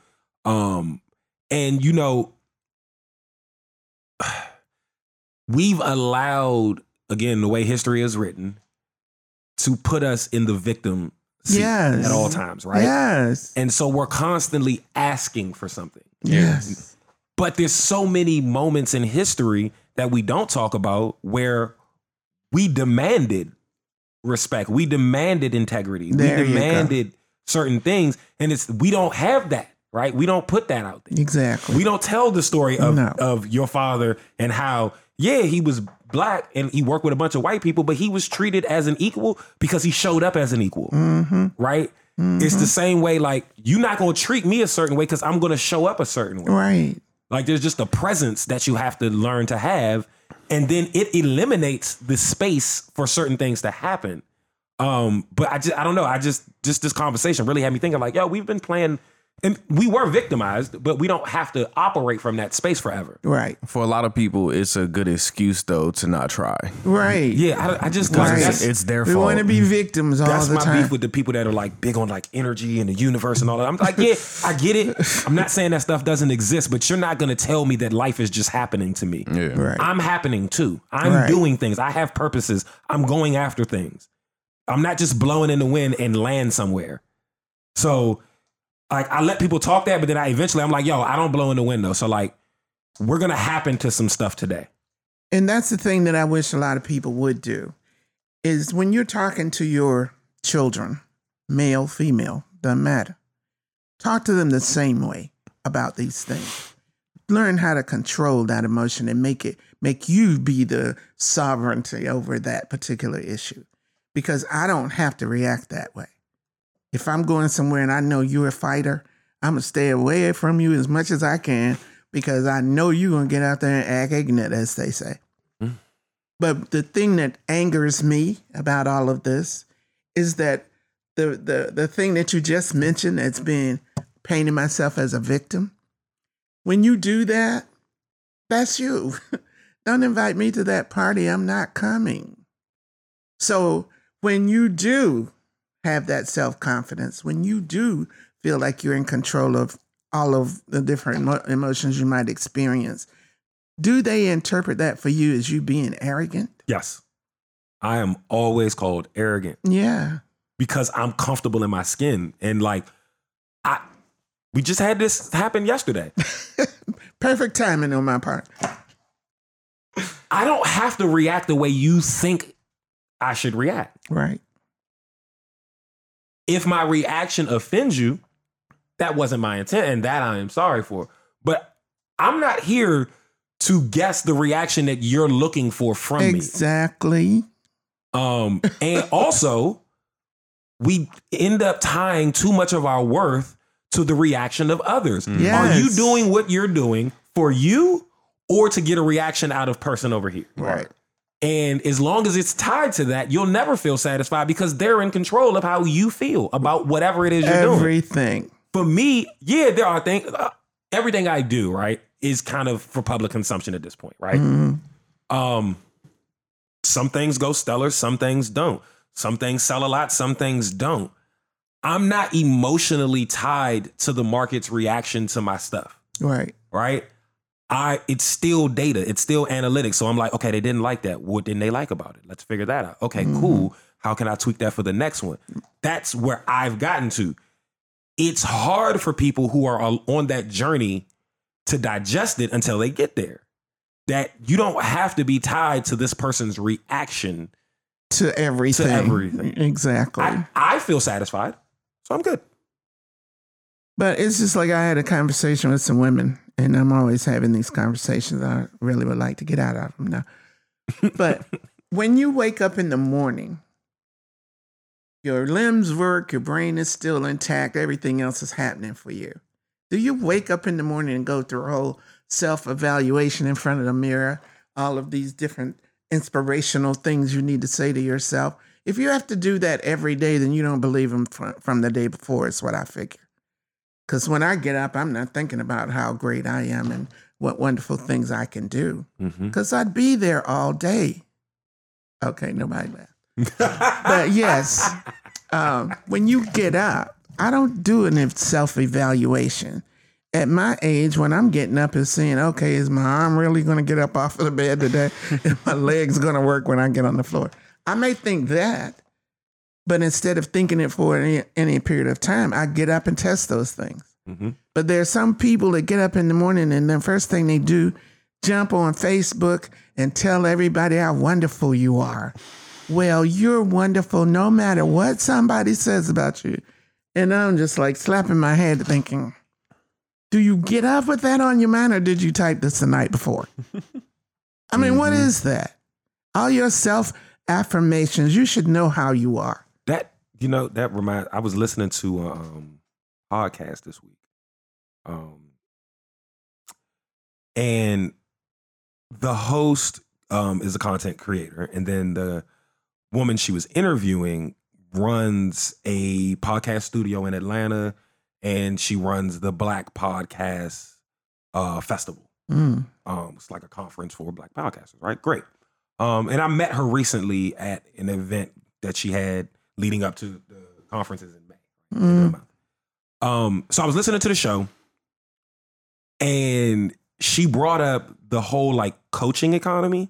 um, and you know, we've allowed again the way history is written to put us in the victim seat Yes. at all times, right? Yes. And so we're constantly asking for something. Yes. But there's so many moments in history that we don't talk about where we demanded respect. We demanded integrity. There we demanded certain things. And it's we don't have that, right? We don't put that out there. Exactly. We don't tell the story of, No. of your father and how, yeah, he was black and he worked with a bunch of white people, but he was treated as an equal because he showed up as an equal. mm-hmm. Right? It's the same way, like, you're not gonna treat me a certain way because I'm gonna show up a certain way. Right. Like there's just a presence that you have to learn to have, and then it eliminates the space for certain things to happen. Um, but I just I don't know. I just just this conversation really had me thinking like, yo, we've been playing and we were victimized, but we don't have to operate from that space forever. Right. For a lot of people, it's a good excuse though to not try. Right. Yeah, I, I just Right. that's, It's their We fault. want to be victims all that's the my beef with the people that are like big on like energy and the universe and all that. I'm like, yeah, I get it. I'm not saying that stuff doesn't exist, but you're not gonna tell me that life is just happening to me. yeah. right. I'm happening too. I'm Right. doing things. I have purposes. I'm going after things. I'm not just blowing in the wind and land somewhere. So, like, I let people talk that, but then I eventually I'm like, yo, I don't blow in the window. So, like, we're gonna happen to some stuff today. And that's the thing that I wish a lot of people would do is when you're talking to your children, male, female, doesn't matter. Talk to them the same way about these things. Learn how to control that emotion and make it make you be the sovereignty over that particular issue. Because I don't have to react that way. If I'm going somewhere and I know you're a fighter, I'm gonna stay away from you as much as I can because I know you're gonna get out there and act ignorant, as they say. Mm. But the thing that angers me about all of this is that the the the thing that you just mentioned that's being painting myself as a victim. When you do that, that's you. Don't invite me to that party. I'm not coming. So when you do have that self confidence, when you do feel like you're in control of all of the different emo- emotions you might experience, do they interpret that for you as you being arrogant? Yes. I am always called arrogant Yeah. because I'm comfortable in my skin. And like I we just had this happen yesterday. Perfect timing on my part. I don't have to react the way you think I should react. Right. If my reaction offends you, that wasn't my intent and that I am sorry for. But I'm not here to guess the reaction that you're looking for from me. Exactly. Um, and also, we end up tying too much of our worth to the reaction of others. Are you doing what you're doing for you or to get a reaction out of person over here? Right. And as long as it's tied to that, you'll never feel satisfied because they're in control of how you feel about whatever it is you're doing. Everything. For me, yeah, there are things. Uh, everything I do, right, is kind of for public consumption at this point, right? Mhm. Um, some things go stellar, some things don't. Some things sell a lot, some things don't. I'm not emotionally tied to the market's reaction to my stuff, Right. right? I it's still data, it's still analytics. So I'm like, okay, they didn't like that. What didn't they like about it? Let's figure that out. Okay, mm-hmm. cool. How can I tweak that for the next one? That's where I've gotten to. It's hard for people who are on that journey to digest it until they get there. That you don't have to be tied to this person's reaction. To everything. To everything. Exactly. I, I feel satisfied, so I'm good. But it's just like I had a conversation with some women, and I'm always having these conversations. I really would like to get out of them now. But when you wake up in the morning, your limbs work, your brain is still intact, everything else is happening for you. Do you wake up in the morning and go through a whole self evaluation in front of the mirror, all of these different inspirational things you need to say to yourself? If you have to do that every day, then you don't believe them from, from the day before, is what I figure. Because when I get up, I'm not thinking about how great I am and what wonderful things I can do. Mm-hmm. Because I'd be there all day. Okay, nobody laughed. But yes, um, when you get up, I don't do an self evaluation. At my age, when I'm getting up and saying, okay, is my arm really going to get up off of the bed today? Is my legs going to work when I get on the floor? I may think that, but instead of thinking it for any, any period of time, I get up and test those things. Mhm. But are some people that get up in the morning and the first thing they do, jump on Facebook and tell everybody how wonderful you are. Well, you're wonderful no matter what somebody says about you. And I'm just like slapping my head thinking, do you get up with that on your mind or did you type this the night before? I mean, what is that? All your self affirmations, you should know how you are. That you know that remind. I was listening to a um, podcast this week, um, and the host um, is a content creator, and then the woman she was interviewing runs a podcast studio in Atlanta, and she runs the Black Podcast uh, Festival. Mm. Um, it's like a conference for black podcasters, right? Great. Um, and I met her recently at an event that she had leading up to the conferences in May. end of the Mm. Um, so I was listening to the show, and she brought up the whole like coaching economy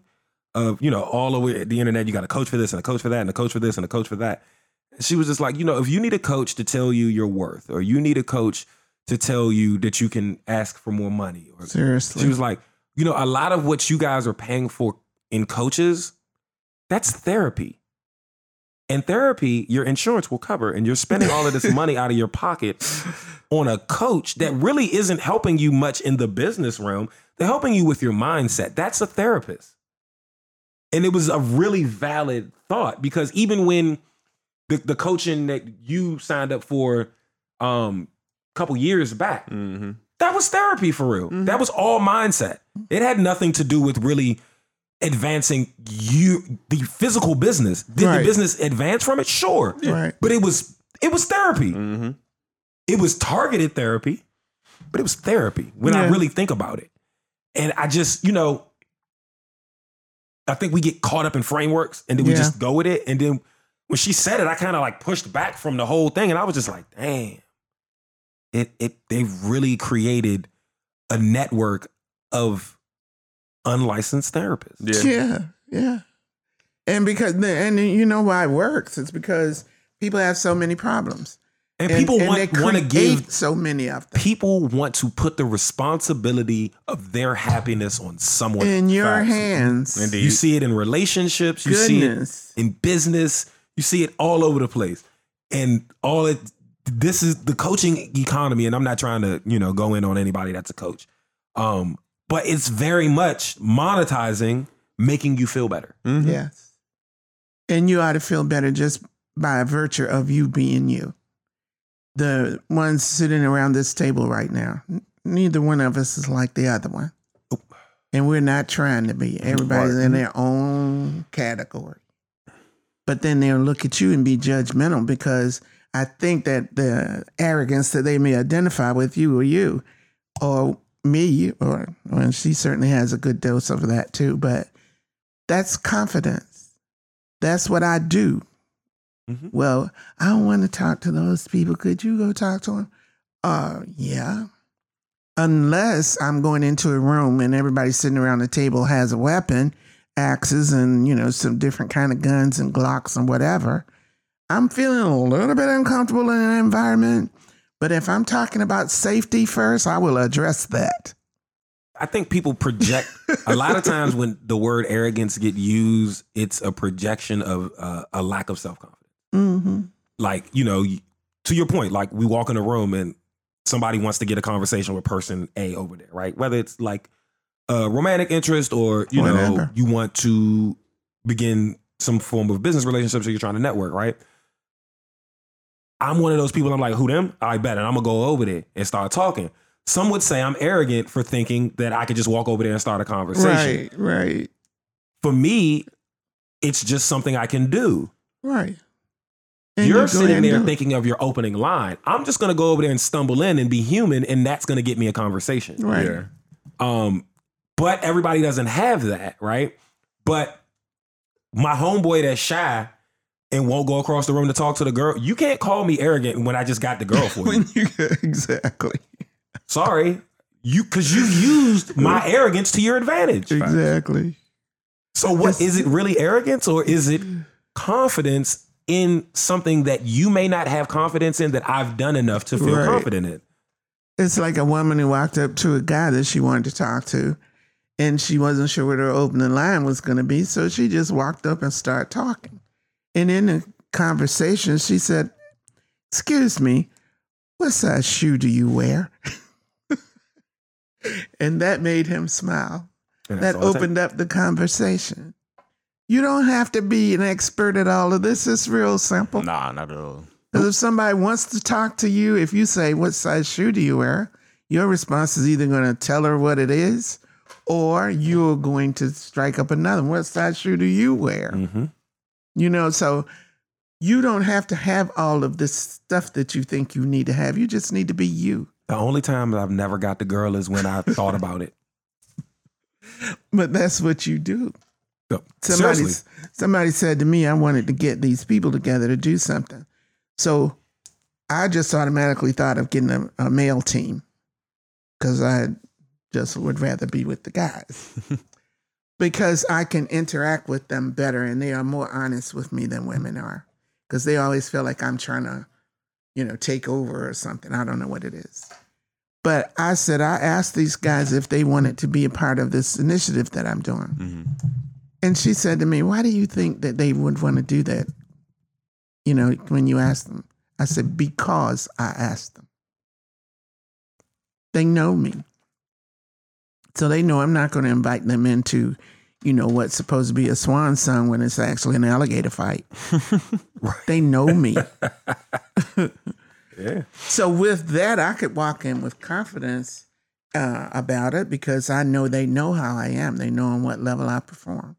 of you know all over the internet. You got a coach for this and a coach for that and a coach for this and a coach for that. She was just like, you know, if you need a coach to tell you your worth, or you need a coach to tell you that you can ask for more money, or Seriously. she was like, you know, a lot of what you guys are paying for in coaches, that's therapy. And therapy, your insurance will cover, and you're spending all of this money out of your pocket on a coach that really isn't helping you much in the business realm. They're helping you with your mindset. That's a therapist. And it was a really valid thought because even when the, the coaching that you signed up for um, a couple years back, Mm-hmm. that was therapy for real. That was all mindset. It had nothing to do with really advancing you the physical business. Did Right. the business advance from it? Sure. Right. But it was it was therapy. Mm-hmm. It was targeted therapy, but it was therapy when I really think about it. And I just, you know, I think we get caught up in frameworks and then we Yeah. just go with it. And then when she said it, I kind of like pushed back from the whole thing. And I was just like, damn. It it they've really created a network of unlicensed therapist. Yeah. Yeah, yeah. And because and you know why it works? It's because people have so many problems. And, people they want want to give so many of them people want to put the responsibility of their happiness on someone in your Facts. hands. Indeed. You see it in relationships. You see it Goodness. in business. You see it all over the place. And all it this is the coaching economy. And I'm not trying to, you know, go in on anybody that's a coach. Um, but it's very much monetizing, making you feel better. Mhm. Yes. And you ought to feel better just by virtue of you being you. The ones sitting around this table right now, neither one of us is like the other one. And we're not trying to be. Everybody's in their own category. But then they'll look at you and be judgmental because I think that the arrogance that they may identify with you or you or me, or well, she certainly has a good dose of that too, but that's confidence. That's what I do. Mhm. Well, I don't want to talk to those people. Could you go talk to them? Uh, yeah. Unless I'm going into a room and everybody sitting around the table has a weapon, axes and, you know, some different kind of guns and Glocks and whatever. I'm feeling a little bit uncomfortable in an environment. But if I'm talking about safety first, I will address that. I think people project a lot of times when the word arrogance get used, it's a projection of uh, a lack of self confidence. Mm-hmm. Like you know, to your point, like we walk in a room and somebody wants to get a conversation with person A over there, right? Whether it's like a romantic interest or you know you want to begin some form of business relationship, so you're trying to network, right? I'm one of those people. I'm like, who them? I bet, and I'm gonna go over there and start talking. Some would say I'm arrogant for thinking that I could just walk over there and start a conversation. Right, right, For me, it's just something I can do. right. And you You're go sitting there thinking of your opening line. I'm just gonna go over there and stumble in and be human, and that's gonna get me a conversation. Right. Yeah. Um, but everybody doesn't have that, right? But my homeboy that's shy and won't go across the room to talk to the girl, you can't call me arrogant when I just got the girl for you. you exactly, Sorry. You cause you used my arrogance to your advantage. exactly. So what is it really arrogance or is it confidence in something that you may not have confidence in that I've done enough to feel Right. confident in? It's like a woman who walked up to a guy that she wanted to talk to, and she wasn't sure what her opening line was going to be, so she just walked up and started talking. And in the conversation, she said, "Excuse me, what size shoe do you wear?" and that made him smile. That that's all it opened up the conversation. You don't have to be an expert at all of this. It's real simple. Nah, not at all. Because if somebody wants to talk to you, if you say, What size shoe do you wear? Your response is either going to tell her what it is or you're going to strike up another. What size shoe do you wear? takes. You know, so you don't have to have all of this stuff that you think you need to have. You just need to be you. The only time I've never got the girl is when I thought about it. But that's what you do. No, Somebody, somebody said to me, I wanted to get these people together to do something. So I just automatically thought of getting a, a male team because I just would rather be with the guys because I can interact with them better and they are more honest with me than women are because they always feel like I'm trying to, you know, take over or something. I don't know what it is. But I said, I asked these guys if they wanted to be a part of this initiative that I'm doing. Mhm. And she said to me, Why do you think that they would want to do that? You know, when you ask them. I said, Because I asked them. They know me. So they know I'm not going to invite them into, you know, what's supposed to be a swan song when it's actually an alligator fight. They know me. Yeah. So with that, I could walk in with confidence uh, about it because I know they know how I am. They know on what level I perform.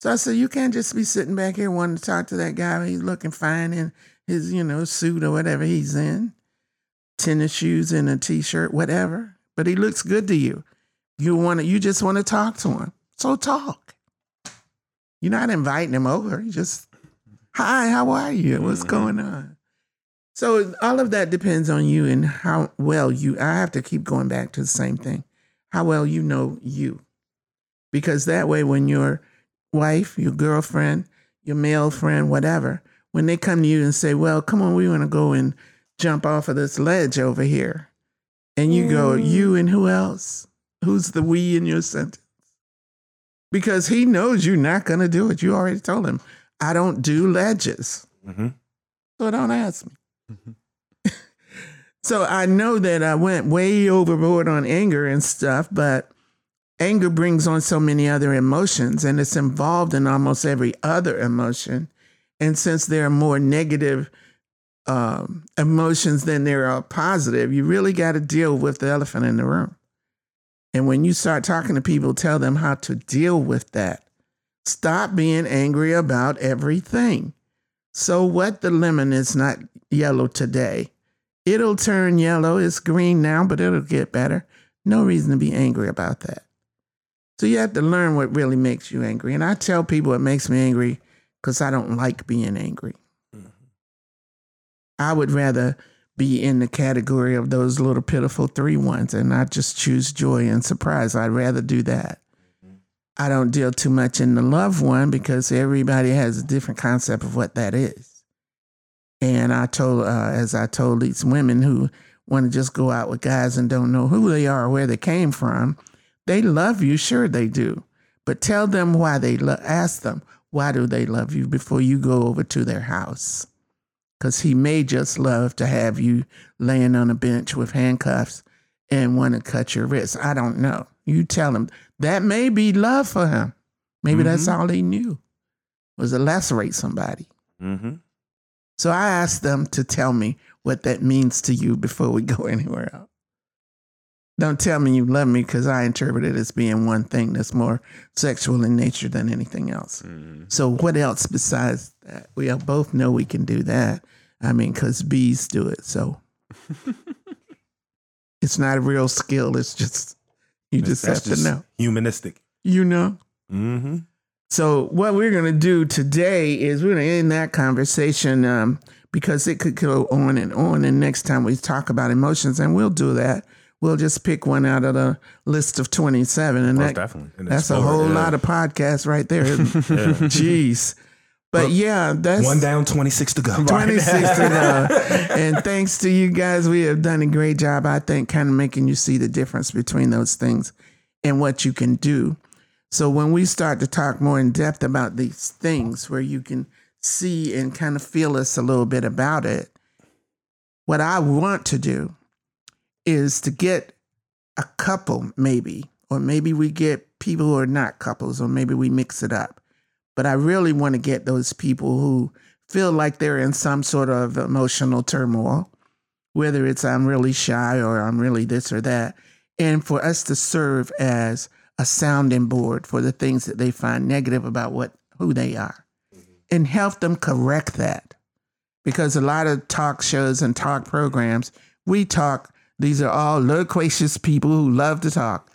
So I said, you can't just be sitting back here wanting to talk to that guy. He's looking fine in his, you know, suit or whatever he's in, tennis shoes and a t-shirt, whatever. But he looks good to you. You want to, you just want to talk to him. So talk. You're not inviting him over. You just, hi, how are you? What's Mhm. going on? So all of that depends on you and how well you. I have to keep going back to the same thing, how well you know you, because that way, when your wife, your girlfriend, your male friend, whatever, when they come to you and say, Well, come on, we want to go and jump off of this ledge over here. And you go, You and who else? Who's the we in your sentence? Because he knows you're not going to do it. You already told him, I don't do ledges. Mm-hmm. So don't ask me. so I know that I went way overboard on anger and stuff, but anger brings on so many other emotions and it's involved in almost every other emotion. And since there are more negative um, emotions than there are positive, you really got to deal with the elephant in the room. And when you start talking to people, tell them how to deal with that. Stop being angry about everything. So, what the lemon is not yellow today? It'll turn yellow. It's green now, but it'll get better. No reason to be angry about that. So, you have to learn what really makes you angry. And I tell people what makes me angry because I don't like being angry. Mm-hmm. I would rather be in the category of those little pitiful three ones and not just choose joy and surprise. I'd rather do that. I don't deal too much in the love one because everybody has a different concept of what that is. And I told, uh, as I told these women who want to just go out with guys and don't know who they are or where they came from, they love you, sure they do. But tell them why they lo- ask them why do they love you before you go over to their house because he may just love to have you laying on a bench with handcuffs and want to cut your wrist. I don't know. You tell him that may be love for him. Maybe that's all he knew was to lacerate somebody. Mm-hmm. So I asked them to tell me what that means to you before we go anywhere else. Don't tell me you love me because I interpret it as being one thing that's more sexual in nature than anything else. So what else besides that? We both know we can do that. I mean, because bees do it. So it's not a real skill. It's just you just have to know. humanistic. You know. Mm-hmm. So what we're gonna do today is we're gonna end that conversation um, because it could go on and on. And next time we talk about emotions, and we'll do that. We'll just pick one out of the list of twenty-seven, and Most that, definitely. And that's a whole yeah. lot of podcasts right there. Jeez. But yeah, that's One down, 26 to go. 26 to go. And thanks to you guys, we have done a great job, I think, kind of making you see the difference between those things and what you can do. So when we start to talk more in depth about these things where you can see and kind of feel us a little bit about it, what I want to do is to get a couple, maybe, or maybe we get people who are not couples, or maybe we mix it up. But I really want to get those people who feel like they're in some sort of emotional turmoil, whether it's I'm really shy or I'm really this or that, and for us to serve as a sounding board for the things that they find negative about what who they are, mm-hmm. and help them correct that. Because a lot of talk shows and talk programs, we talk. These are all loquacious people who love to talk.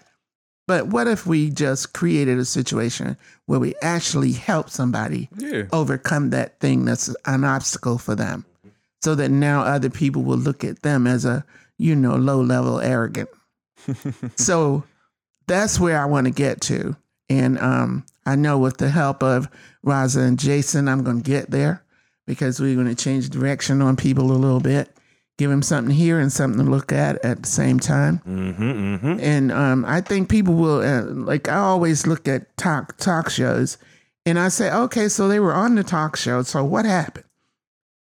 But what if we just created a situation where we actually help somebody Yeah. overcome that thing that's an obstacle for them so that now other people will look at them as a, you know, low level arrogant. so that's where I want to get to. And um, I know with the help of Raza and Jason, I'm going to get there because we're going to change direction on people a little bit, give him something here and something to look at at the same time. Mm-hmm, mm-hmm. And um, I think people will uh, like. I always look at talk talk shows, and I say, okay, so they were on the talk show. So what happened?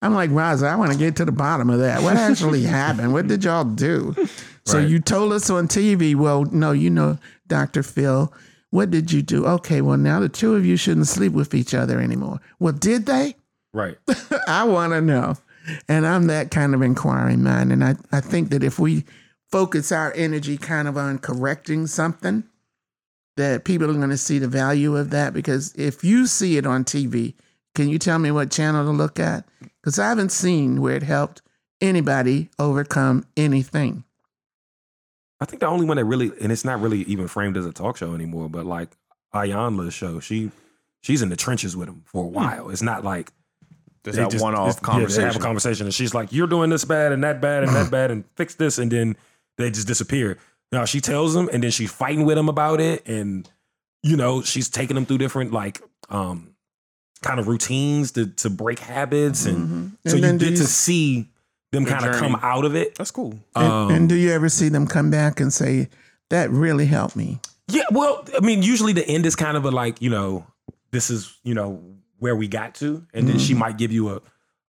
I'm like, Raza, I want to get to the bottom of that. What actually happened? What did y'all do? So Right. you told us on TV. Well, no, you know, Dr. Phil. What did you do? Okay, well now the two of you shouldn't sleep with each other anymore. Well, did they? Right. I want to know. And I'm that kind of inquiring mind. And I, I think that if we focus our energy kind of on correcting something, that people are going to see the value of that. Because if you see it on TV, can you tell me what channel to look at? Because I haven't seen where it helped anybody overcome anything. I think the only one that really, and it's not really even framed as a talk show anymore, but like Iyanla's show, she she's in the trenches with him for a hmm. while. It's not like Just they that just- one off it's- yeah, they conversation. have a conversation, and she's like, "You're doing this bad and that bad and that bad, and fix this," and then they just disappear. Now she tells him, and then she's fighting with him about it, and you know she's taking him through different like um kind of routines to to break habits, and Mhm. so And you then do get you to see them kind of come out of it. That's cool. And, Um, and do you ever see them come back and say, that really helped me? Yeah, well, I mean, usually the end is kind of a like, you know, this is, you know, where we got to, and then she might give you a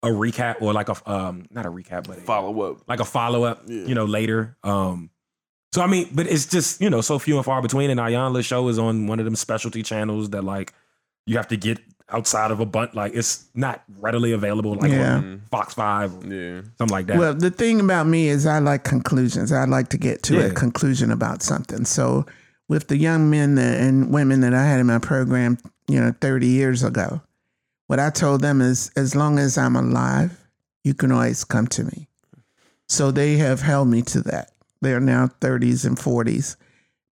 a recap or like a um not a recap, but a, Follow up. like a follow up, you know, later. Um, so I mean, but it's just you know so few and far between. And Iyanla's show is on one of them specialty channels that like you have to get outside of a bunch. Like it's not readily available, like Yeah. on Fox Five, or Yeah. something like that. Well, the thing about me is I like conclusions. I like to get to a conclusion about something. So with the young men that, and women that I had in my program, you know, 30 years ago, what I told them is as long as I'm alive, you can always come to me. So they have held me to that. They're now 30s and 40s,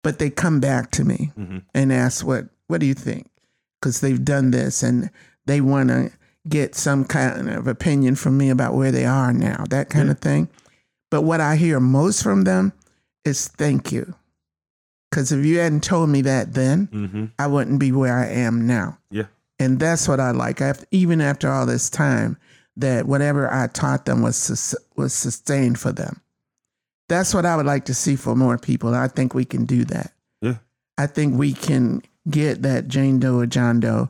but they come back to me Mhm. and ask, what, what do you think? Because they've done this and they want to get some kind of opinion from me about where they are now, that kind of thing. But what I hear most from them is thank you. Because if you hadn't told me that then, mm-hmm. I wouldn't be where I am now. Yeah. And that's what I like. After, even after all this time, that whatever I taught them was sus- was sustained for them. That's what I would like to see for more people. I think we can do that. Yeah. I think we can get that Jane Doe or John Doe,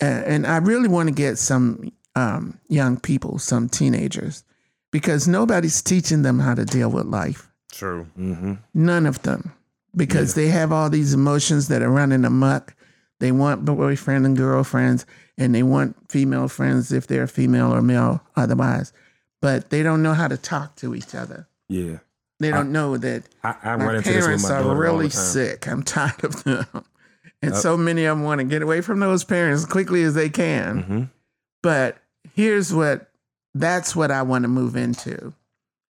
uh, and I really want to get some um, young people, some teenagers, because nobody's teaching them how to deal with life. True. Mm-hmm. None of them, because they have all these emotions that are running amok. They want boyfriend and girlfriends, and they want female friends if they're female or male otherwise, but they don't know how to talk to each other. Yeah, They don't know that I, I my run into this with parents my are really sick. I'm tired of them. And Yep. so many of them want to get away from those parents as quickly as they can. Mm-hmm. But here's what that's what I want to move into.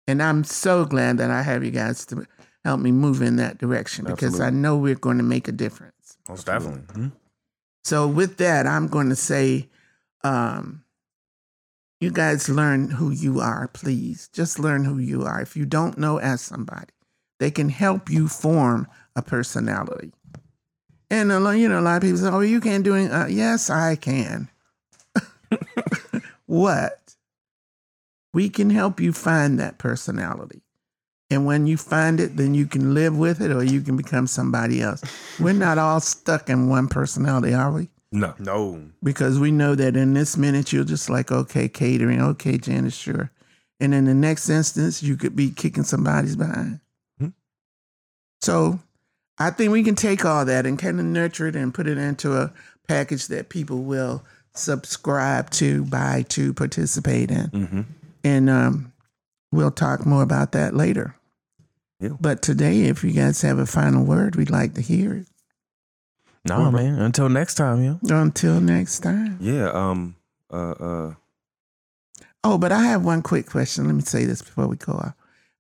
And I'm so glad that I have you guys to help me move in that direction because I know we're going to make a difference. Most definitely. Mhm. So with that, I'm going to say, um, you guys learn who you are, please. Just learn who you are. If you don't know, ask somebody. They can help you form a personality. And a lot, you know, a lot of people say, "Oh, you can't do it." Uh, yes, I can. what? We can help you find that personality. And when you find it, then you can live with it or you can become somebody else. We're not all stuck in one personality, are we? No, No. Because we know that in this minute, you're just like, okay, catering, okay, Janice, sure. And in the next instance, you could be kicking somebody's behind. Hmm. So I think we can take all that and kind of nurture it and put it into a package that people will subscribe to, buy to, participate in. mm-hmm. And um, we'll talk more about that later. Yeah. But today, if you guys have a final word, we'd like to hear it. No, man. Until next time, yo. Until next time. yeah. Um. Uh. Uh. Oh, but I have one quick question. Let me say this before we go off.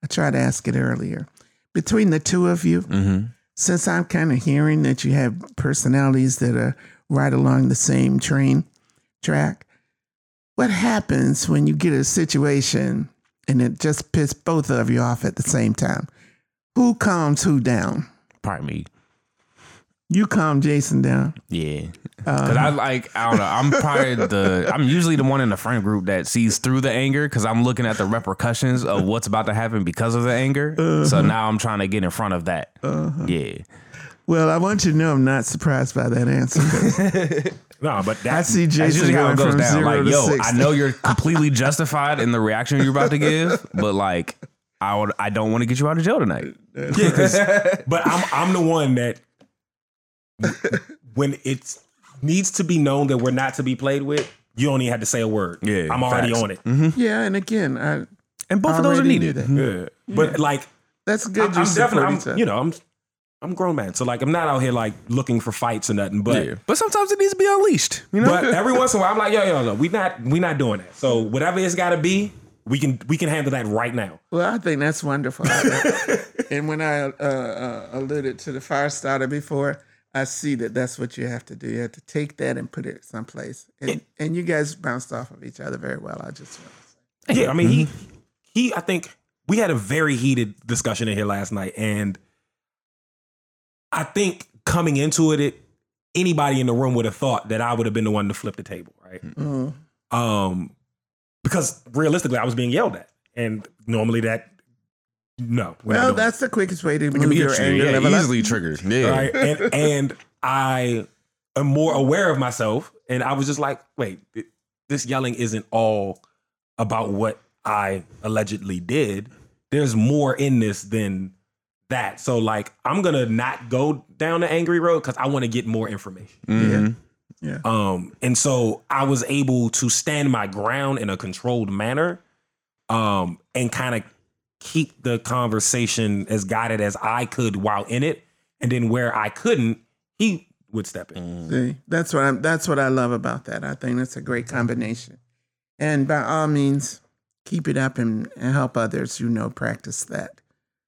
I tried to ask it earlier. Between the two of you, Mm-hmm. since I'm kind of hearing that you have personalities that are right along the same train track, what happens when you get a situation and it just pisses both of you off at the same time? Who calms who down? Probably me. You calm Jason down. Yeah. Uh, Cause I like I don't know. I'm probably the I'm usually the one in the friend group that sees through the anger because I'm looking at the repercussions of what's about to happen because of the anger. So now I'm trying to get in front of that. uh-huh. Yeah. Well, I want you to know I'm not surprised by that answer. No, but I that's see Jason usually how going it goes from down. zero Like, to yo, 60. I know you're completely justified in the reaction you're about to give, but like, I would, I don't want to get you out of jail tonight. yeah. 'cause- but I'm I'm the one that when it needs to be known that we're not to be played with, you don't even have to say a word. Yeah, I'm already facts. on it. Mm-hmm. Yeah, and again, I And both of those are already knew needed. that. Yeah. But like That's good. I'm, you I'm support definitely, each. I'm, you know, I'm, I'm a grown man, so like, I'm not out here like looking for fights or nothing. But, Yeah. But sometimes it needs to be unleashed. You know. but every once in a while, I'm like, yo, yo, yo, we not, we not doing that. So whatever it's got to be, we can, we can handle that right now. Well, I think that's wonderful. and when I uh, uh, alluded to the fire starter before, I see that that's what you have to do. You have to take that and put it someplace. And, and you guys bounced off of each other very well. I just want to say. Yeah, I mean, he, he, I think we had a very heated discussion in here last night, and I think coming into it, it anybody in the room would have thought that I would have been the one to flip the table, right? Mm. Um, because realistically, I was being yelled at, and normally that no. we're Well, that's the quickest way to move be your anger yeah, level up. easily triggered. Yeah. right? And and I am more aware of myself, and I was just like, wait, this yelling isn't all about what I allegedly did. There's more in this than that. So like, I'm gonna not go down the angry road because I want to get more information. Mhm. Yeah. Um, and so I was able to stand my ground in a controlled manner, um, and kind of keep the conversation as guided as I could while in it. And then where I couldn't, he would step in. See, that's what I'm. That's what I love about that. I think that's a great combination. And by all means, keep it up and, and help others. You know, practice that.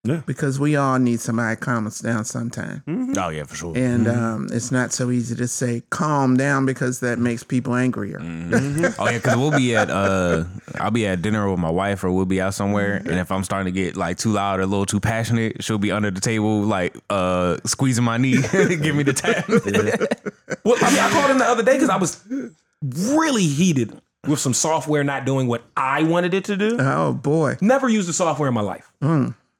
Yeah. Because we all need somebody to calm us down sometime. Oh yeah, for sure. And Mm-hmm. um, it's not so easy to say calm down because that makes people angrier. Mhm. oh yeah, because we'll be at uh, I'll be at dinner with my wife, or we'll be out somewhere, and if I'm starting to get like too loud or a little too passionate, she'll be under the table like uh, squeezing my knee, give me the tap. Well, I mean, I called him the other day because I was really heated with some software not doing what I wanted it to do. Oh boy. Never used the software in my life.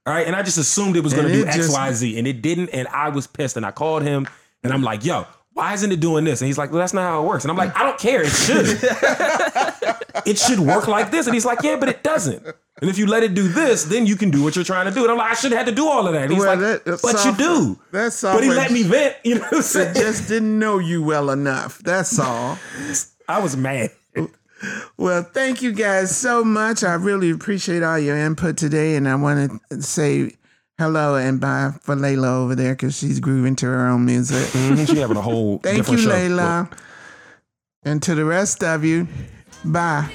All right. And I just assumed it was going to do X, just- Y, Z, And it didn't. And I was pissed. And I called him and I'm like, yo, why isn't it doing this? And he's like, well, that's not how it works. And I'm like, I don't care. It should. it should work like this. And he's like, yeah, but it doesn't. And if you let it do this, then you can do what you're trying to do. And I'm like, I should have had to do all of that. And he's Well, like, that- but you do. That's that But he let me vent. You know what I'm saying? Just didn't know you well enough. That's all. I was mad. Well, thank you guys so much. I really appreciate all your input today, and I want to say hello and bye for Layla over there because she's grooving to her own music. Mhm, She having a whole Thank you, show. Layla, and to the rest of you, bye.